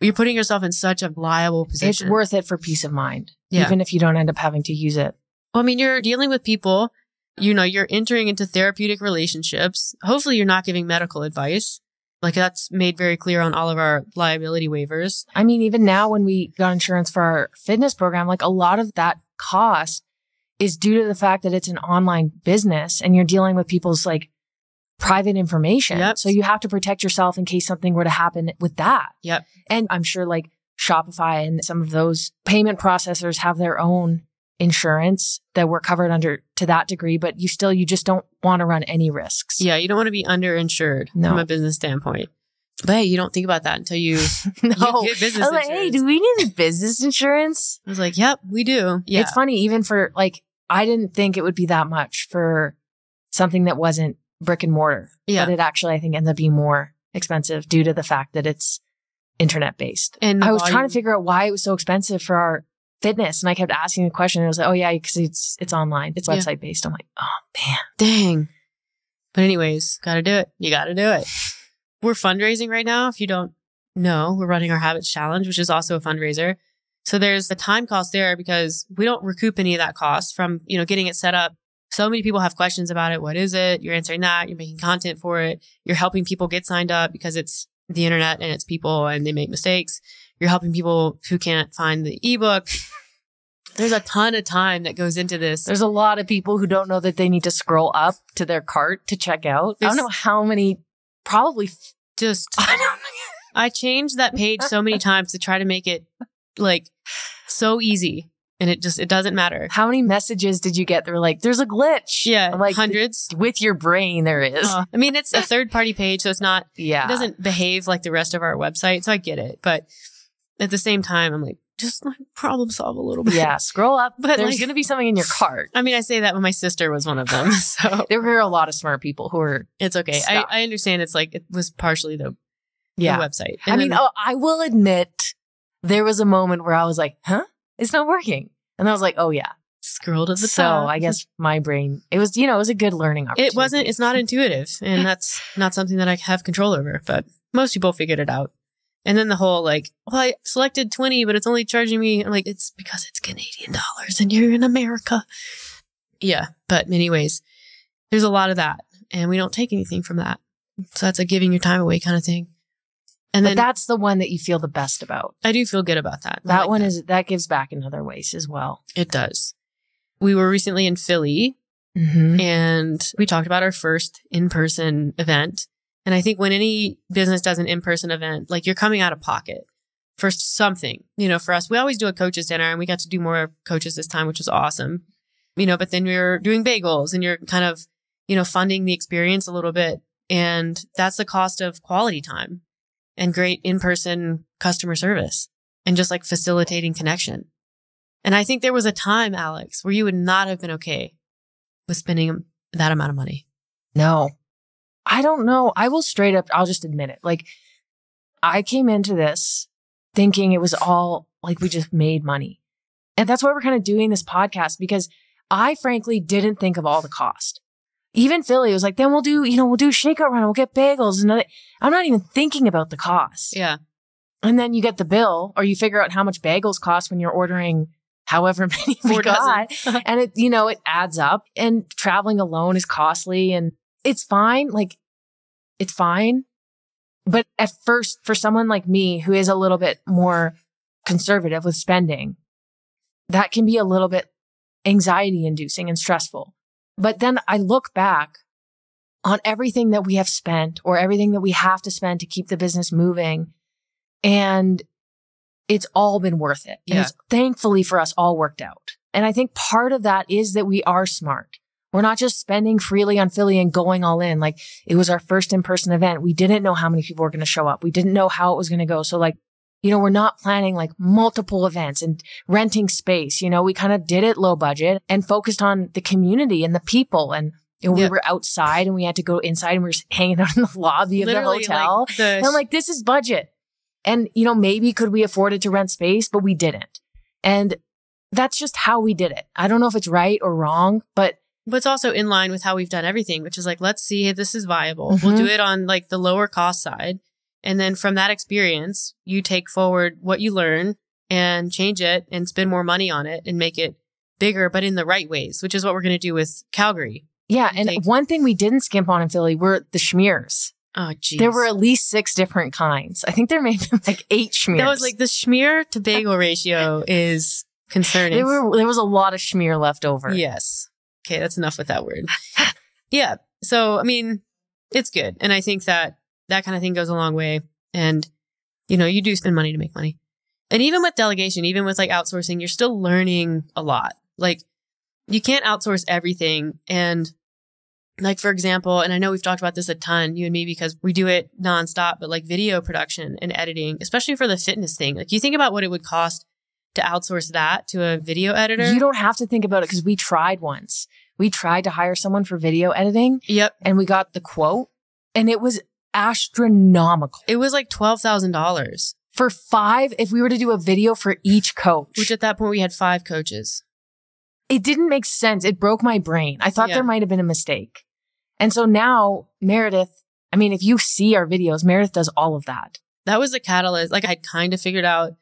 You're putting yourself in such a liable position. It's worth it for peace of mind, Yeah. even if you don't end up having to use it. Well, I mean, you're dealing with people, you know, you're entering into therapeutic relationships. Hopefully, you're not giving medical advice. Like that's made very clear on all of our liability waivers. I mean, even now when we got insurance for our fitness program, like a lot of that cost is due to the fact that it's an online business and you're dealing with people's like private information. Yep. So you have to protect yourself in case something were to happen with that. Yep. And I'm sure like Shopify and some of those payment processors have their own insurance that we're covered under to that degree, but you still, you just don't want to run any risks. Yeah, you don't want to be underinsured No. from a business standpoint. But hey, you don't think about that until you, *laughs* no. you get business I was like, hey, do we need business insurance? I was like, yep, we do. Yeah. It's funny, even for like, I didn't think it would be that much for something that wasn't brick and mortar. Yeah. But it actually, I think, ends up being more expensive due to the fact that it's internet based. and I was trying to figure out why it was so expensive for our fitness. And I kept asking the question. And it was like, oh, yeah, because it's, it's online, it's Yeah. website based. I'm like, oh, man. Dang. But anyways, got to do it. You got to do it. We're fundraising right now. If you don't know, we're running our Habits Challenge, which is also a fundraiser. So there's the time cost there because we don't recoup any of that cost from, you know, getting it set up. So many people have questions about it. What is it? You're answering that. You're making content for it. You're helping people get signed up because it's the internet and it's people and they make mistakes. You're helping people who can't find the ebook. *laughs* There's a ton of time that goes into this. There's a lot of people who don't know that they need to scroll up to their cart to check out. I don't know how many, probably, Just *laughs* I don't I changed that page so many times to try to make it like so easy. And it just, it doesn't matter. How many messages did you get? They were like, there's a glitch. Yeah. I'm like, hundreds. with your brain, there is. Uh, I mean, it's a *laughs* third party page, so it's not, yeah. it doesn't behave like the rest of our website. So I get it. But at the same time, I'm like, just like problem solve a little bit. yeah. Scroll up. *laughs* But, there's like- going to be something in your cart. I mean, I say that when my sister was one of them. *laughs* So There were a lot of smart people who were, it's okay. I, I understand it's like, it was partially the, yeah. the website. I mean, then- oh, I will admit there was a moment where I was like, huh? It's not working. And I was like, oh, yeah. scroll to the So top. I guess my brain, it was, you know, it was a good learning opportunity. it wasn't it's not *laughs* intuitive and that's not something that i have control over but most people figured it out and then the whole like well i selected 20 but it's only charging me I'm like it's because it's canadian dollars and you're in america yeah but anyways there's a lot of that and we don't take anything from that so that's a giving your time away kind of thing and But then that's the one that you feel the best about. i do feel good about that That like one is, that gives back in other ways as well. it does we were recently in philly Mm-hmm. and we talked about our first in-person event. And I think when any business does an in-person event, like you're coming out of pocket for something, you know, for us, we always do a coaches dinner and we got to do more coaches this time, which was awesome. You know, but then you're doing bagels and you're kind of, you know, funding the experience a little bit. And that's the cost of quality time and great in-person customer service and just like facilitating connection. And I think there was a time, Alex, where you would not have been okay with spending that amount of money. No, I don't know. I will straight up, I'll just admit it. Like, I came into this thinking it was all like we just made money. And that's why we're kind of doing this podcast because I frankly didn't think of all the cost. Even Philly was like, then we'll do, you know, we'll do shakeout run, we'll get bagels. And I'm not even thinking about the cost. Yeah. And then you get the bill or you figure out how much bagels cost when you're ordering however *laughs* many we Four got. *laughs* and it, you know, it adds up and traveling alone is costly and it's fine. Like it's fine. But at first, for someone like me who is a little bit more conservative with spending, that can be a little bit anxiety inducing and stressful. But then I look back on everything that we have spent or everything that we have to spend to keep the business moving. And it's all been worth it. And Yeah. it's thankfully for us all worked out. And I think part of that is that we are smart. We're not just spending freely on Philly and going all in. Like it was our first in-person event. We didn't know how many people were going to show up. We didn't know how it was going to go. So like, you know, we're not planning like multiple events and renting space. You know, we kind of did it low budget and focused on the community and the people. And And we Yep. were outside and we had to go inside and we were just *laughs* hanging out in the lobby of the hotel. like, the and I'm like, this is budget. And, you know, maybe could we afford it to rent space, but we didn't. And that's just how we did it. I don't know if it's right or wrong, but But it's also in line with how we've done everything, which is like, let's see if this is viable. We'll Mhm. do it on like the lower cost side. And then from that experience, you take forward what you learn and change it and spend more money on it and make it bigger, but in the right ways, which is what we're going to do with Calgary. yeah. And Like- one thing we didn't skimp on in Philly were the schmears. Oh, geez. There were at least six different kinds. I think there may have been like eight schmears. that was like the schmear to bagel ratio is concerning. there were there was a lot of schmear left over. Yes. Okay, that's enough with that word. *laughs* yeah. So, I mean, it's good. And I think that that kind of thing goes a long way. And, you know, you do spend money to make money. And even with delegation, even with like outsourcing, you're still learning a lot. Like, you can't outsource everything. And, like, for example, and I know we've talked about this a ton, you and me, because we do it nonstop, but like video production and editing, especially for the fitness thing, like, you think about what it would cost to outsource that to a video editor. You don't have to think about it because we tried once. We tried to hire someone for video editing Yep. and we got the quote and it was astronomical. It was like $12,000, For five, if we were to do a video for each coach, which at that point we had five coaches. it didn't make sense. It broke my brain. I thought Yeah. there might have been a mistake. And so now Meredith, I mean, if you see our videos, Meredith does all of that. That was the catalyst. Like I kind of figured out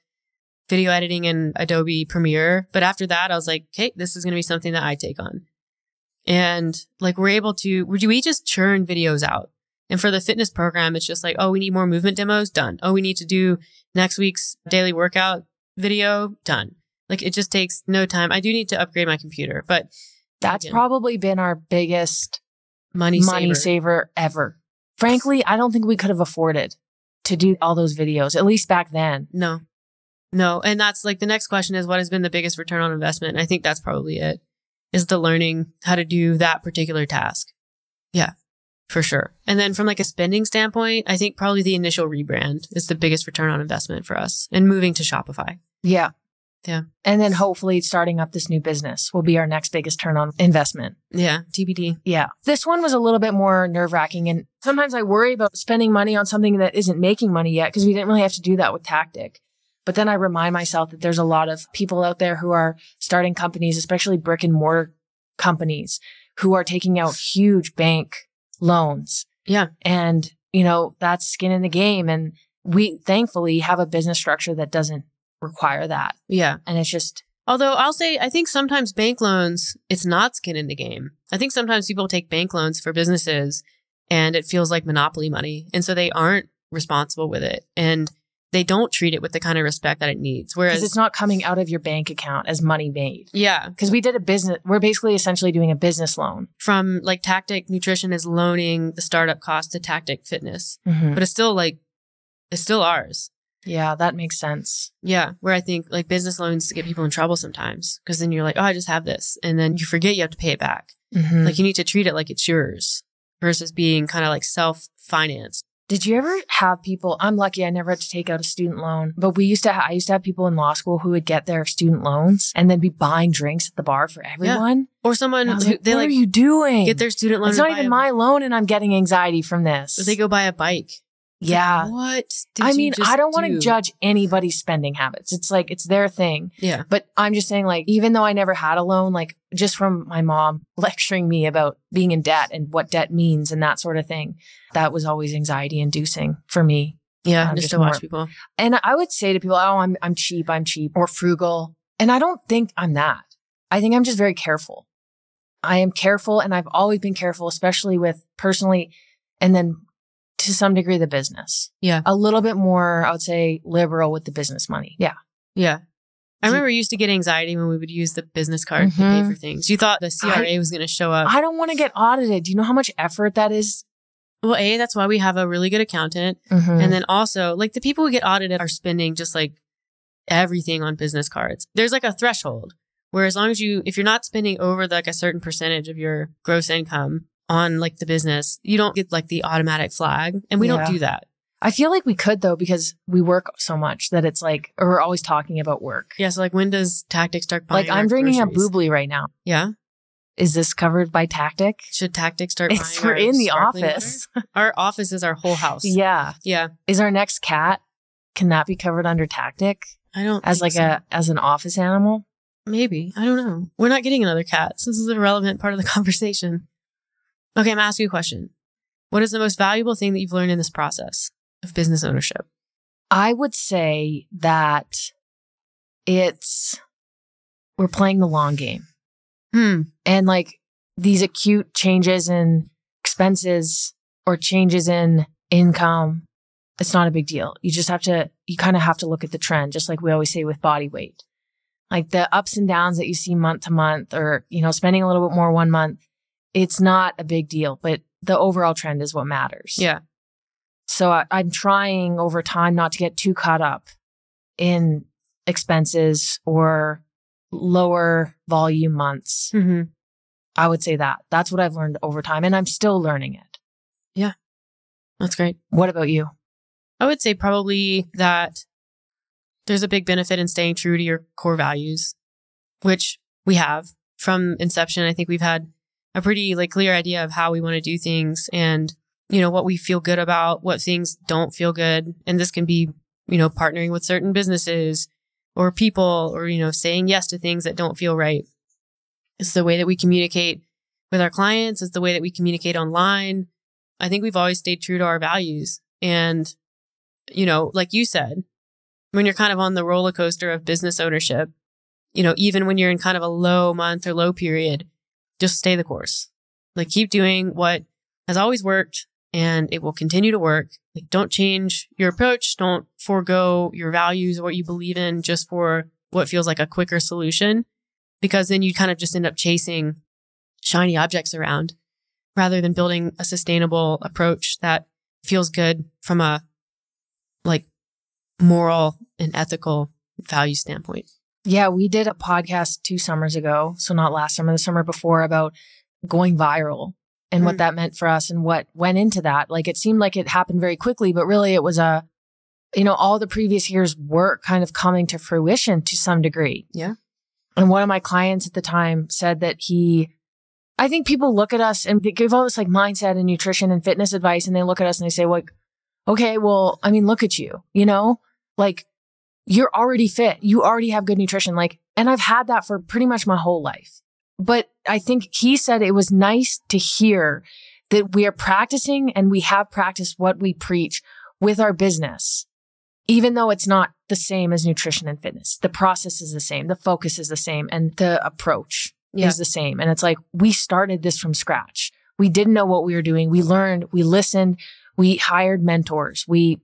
video editing in Adobe Premiere, but after that I was like, okay, this is going to be something that I take on. And like we're able to, we we just churn videos out. And for the fitness program, it's just like, oh, we need more movement demos, done. Oh, we need to do next week's daily workout video, done. Like it just takes no time. I do need to upgrade my computer, but That's Again. probably been our biggest money, money saver. saver ever. Frankly, I don't think we could have afforded to do all those videos, at least back then. No, no. And that's like the next question is what has been the biggest return on investment? And I think that's probably it is the learning how to do that particular task. Yeah, for sure. And then from like a spending standpoint, I think probably the initial rebrand is the biggest return on investment for us and moving to Shopify. Yeah. Yeah. And then hopefully starting up this new business will be our next biggest turn on investment. Yeah, TBD. Yeah. This one was a little bit more nerve wracking. And sometimes I worry about spending money on something that isn't making money yet because we didn't really have to do that with Tactic. But then I remind myself that there's a lot of people out there who are starting companies, especially brick and mortar companies who are taking out huge bank loans. Yeah. And, you know, that's skin in the game. And we thankfully have a business structure that doesn't require that. Yeah. And it's just, Although I'll say, I think sometimes bank loans, it's not skin in the game. I think sometimes people take bank loans for businesses and it feels like monopoly money. And so they aren't responsible with it and they don't treat it with the kind of respect that it needs. Whereas, it's not coming out of your bank account as money made. yeah, Because we did a business, we're basically essentially doing a business loan. from like Tactic Nutrition is loaning the startup cost to Tactic Fitness, but it's still like, it's still ours. Yeah, that makes sense. Yeah. Where I think like business loans get people in trouble sometimes because then you're like, oh, I just have this. And then you forget you have to pay it back. Mhm. Like you need to treat it like it's yours versus being kind of like self financed. Did you ever have people? I'm lucky I never had to take out a student loan, but we used to. Ha- I used to have people in law school who would get their student loans and then be buying drinks at the bar for everyone. Or someone And I was who like, they what like are you doing? get their student loan. It's not even a- my loan, and I'm getting anxiety from this. They go buy a bike. It's like, yeah. what? did I you mean, just I don't want to judge anybody's spending habits. It's like it's their thing. Yeah. But I'm just saying, like, even though I never had a loan, like, just from my mom *laughs* lecturing me about being in debt and what debt means and that sort of thing, that was always anxiety inducing for me. Yeah. I'm just just to watch people. And I would say to people, oh, I'm, I'm cheap, I'm cheap or frugal. And I don't think I'm that. I think I'm just very careful. I am careful and I've always been careful, especially with personally and then to some degree the business. Yeah. A little bit more, I would say, liberal with the business money. Yeah. Yeah. I remember we used to get anxiety when we would use the business card to pay Mhm. for things. You thought the CRA was going to show up. I don't want to get audited. Do you know how much effort that is? well, A, that's why we have a really good accountant. Mm-hmm. And then also, like the people who get audited are spending just like everything on business cards. There's like a threshold where as long as you, if you're not spending over like a certain percentage of your gross income on like the business, you don't get like the automatic flag. And we Yeah. don't do that. I feel like we could though, because we work so much that it's like, or we're always talking about work. Yeah. So like when does Tactic start buying Like I'm up groceries? Boobly right now. Yeah. Is this covered by Tactic? Should Tactic start? It's we're in the office. *laughs* Our office is our whole house. Yeah. yeah. Is our next cat? Can that be covered under Tactic I don't as like so. a as an office animal? maybe. I don't know. We're not getting another cat. So this is a relevant part of the *laughs* conversation. Okay, I'm gonna ask you a question. What is the most valuable thing that you've learned in this process of business ownership? I would say that it's we're playing the long game. Hmm. and like these acute changes in expenses or changes in income it's not a big deal you just have to you kind of have to look at the trend just like we always say with body weight like the ups and downs that you see month to month or you know spending a little bit more one month it's not a big deal but the overall trend is what matters Yeah. so I, i'm trying over time not to get too caught up in expenses or lower volume months Mm-hmm. I would say that. That's what I've learned over time, and I'm still learning it. Yeah. That's great. What about you? I would say probably that there's a big benefit in staying true to your core values, which we have from inception. I think we've had a pretty like clear idea of how we want to do things and you know what we feel good about, what things don't feel good, and this can be you know partnering with certain businesses or people or you know saying yes to things that don't feel right. It's the way that we communicate with our clients. It's the way that we communicate online. I think we've always stayed true to our values and you know, like you said, when you're kind of on the roller coaster of business ownership, you know, even when you're in kind of a low month or low period, just stay the course. Like keep doing what has always worked and it will continue to work. Like don't change your approach. Don't forego your values or what you believe in just for what feels like a quicker solution because then you kind of just end up chasing shiny objects around rather than building a sustainable approach that feels good from a like moral and ethical value standpoint. Yeah, we did a podcast two summers ago. So, not last summer, the summer before, about going viral and Mm. what that meant for us and what went into that. Like, it seemed like it happened very quickly, but really it was a, you know, all the previous years' work kind of coming to fruition to some degree. Yeah. And one of my clients at the time said that he, I think people look at us and they give all this like mindset and nutrition and fitness advice, and they look at us and they say, like, okay, well, I mean, look at you, you know, like you're already fit. You already have good nutrition. Like, and I've had that for pretty much my whole life. But I think he said it was nice to hear that we are practicing and we have practiced what we preach with our business, even though it's not the same as nutrition and fitness. The process is the same. The focus is the same and the approach Yeah. is the same. And it's like, we started this from scratch. We didn't know what we were doing. We learned, we listened, we hired mentors. We,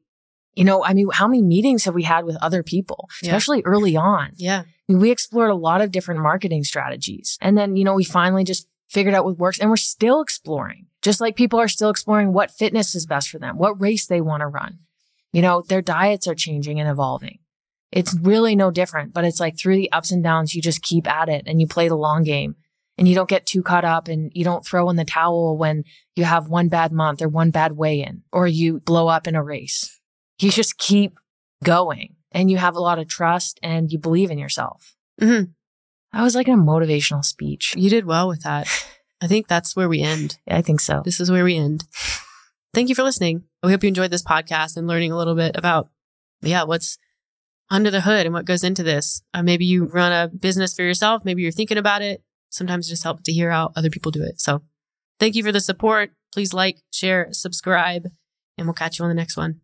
you know, I mean, how many meetings have we had with other people, Yeah. especially early on? Yeah. I mean, we explored a lot of different marketing strategies. And then, you know, we finally just figured out what works and we're still exploring, just like people are still exploring what fitness is best for them, what race they want to run. You know, their diets are changing and evolving. It's really no different, but it's like through the ups and downs, you just keep at it and you play the long game and you don't get too caught up and you don't throw in the towel when you have one bad month or one bad weigh in or you blow up in a race. You just keep going and you have a lot of trust and you believe in yourself. Mhm. That was like a motivational speech. You did well with that. *laughs* I think that's where we end. I think so. This is where we end. *laughs* Thank you for listening. We hope you enjoyed this podcast and learning a little bit about, yeah, what's under the hood and what goes into this. Uh, maybe you run a business for yourself. Maybe you're thinking about it. Sometimes it just helps to hear how other people do it. So thank you for the support. Please like, share, subscribe, and we'll catch you on the next one.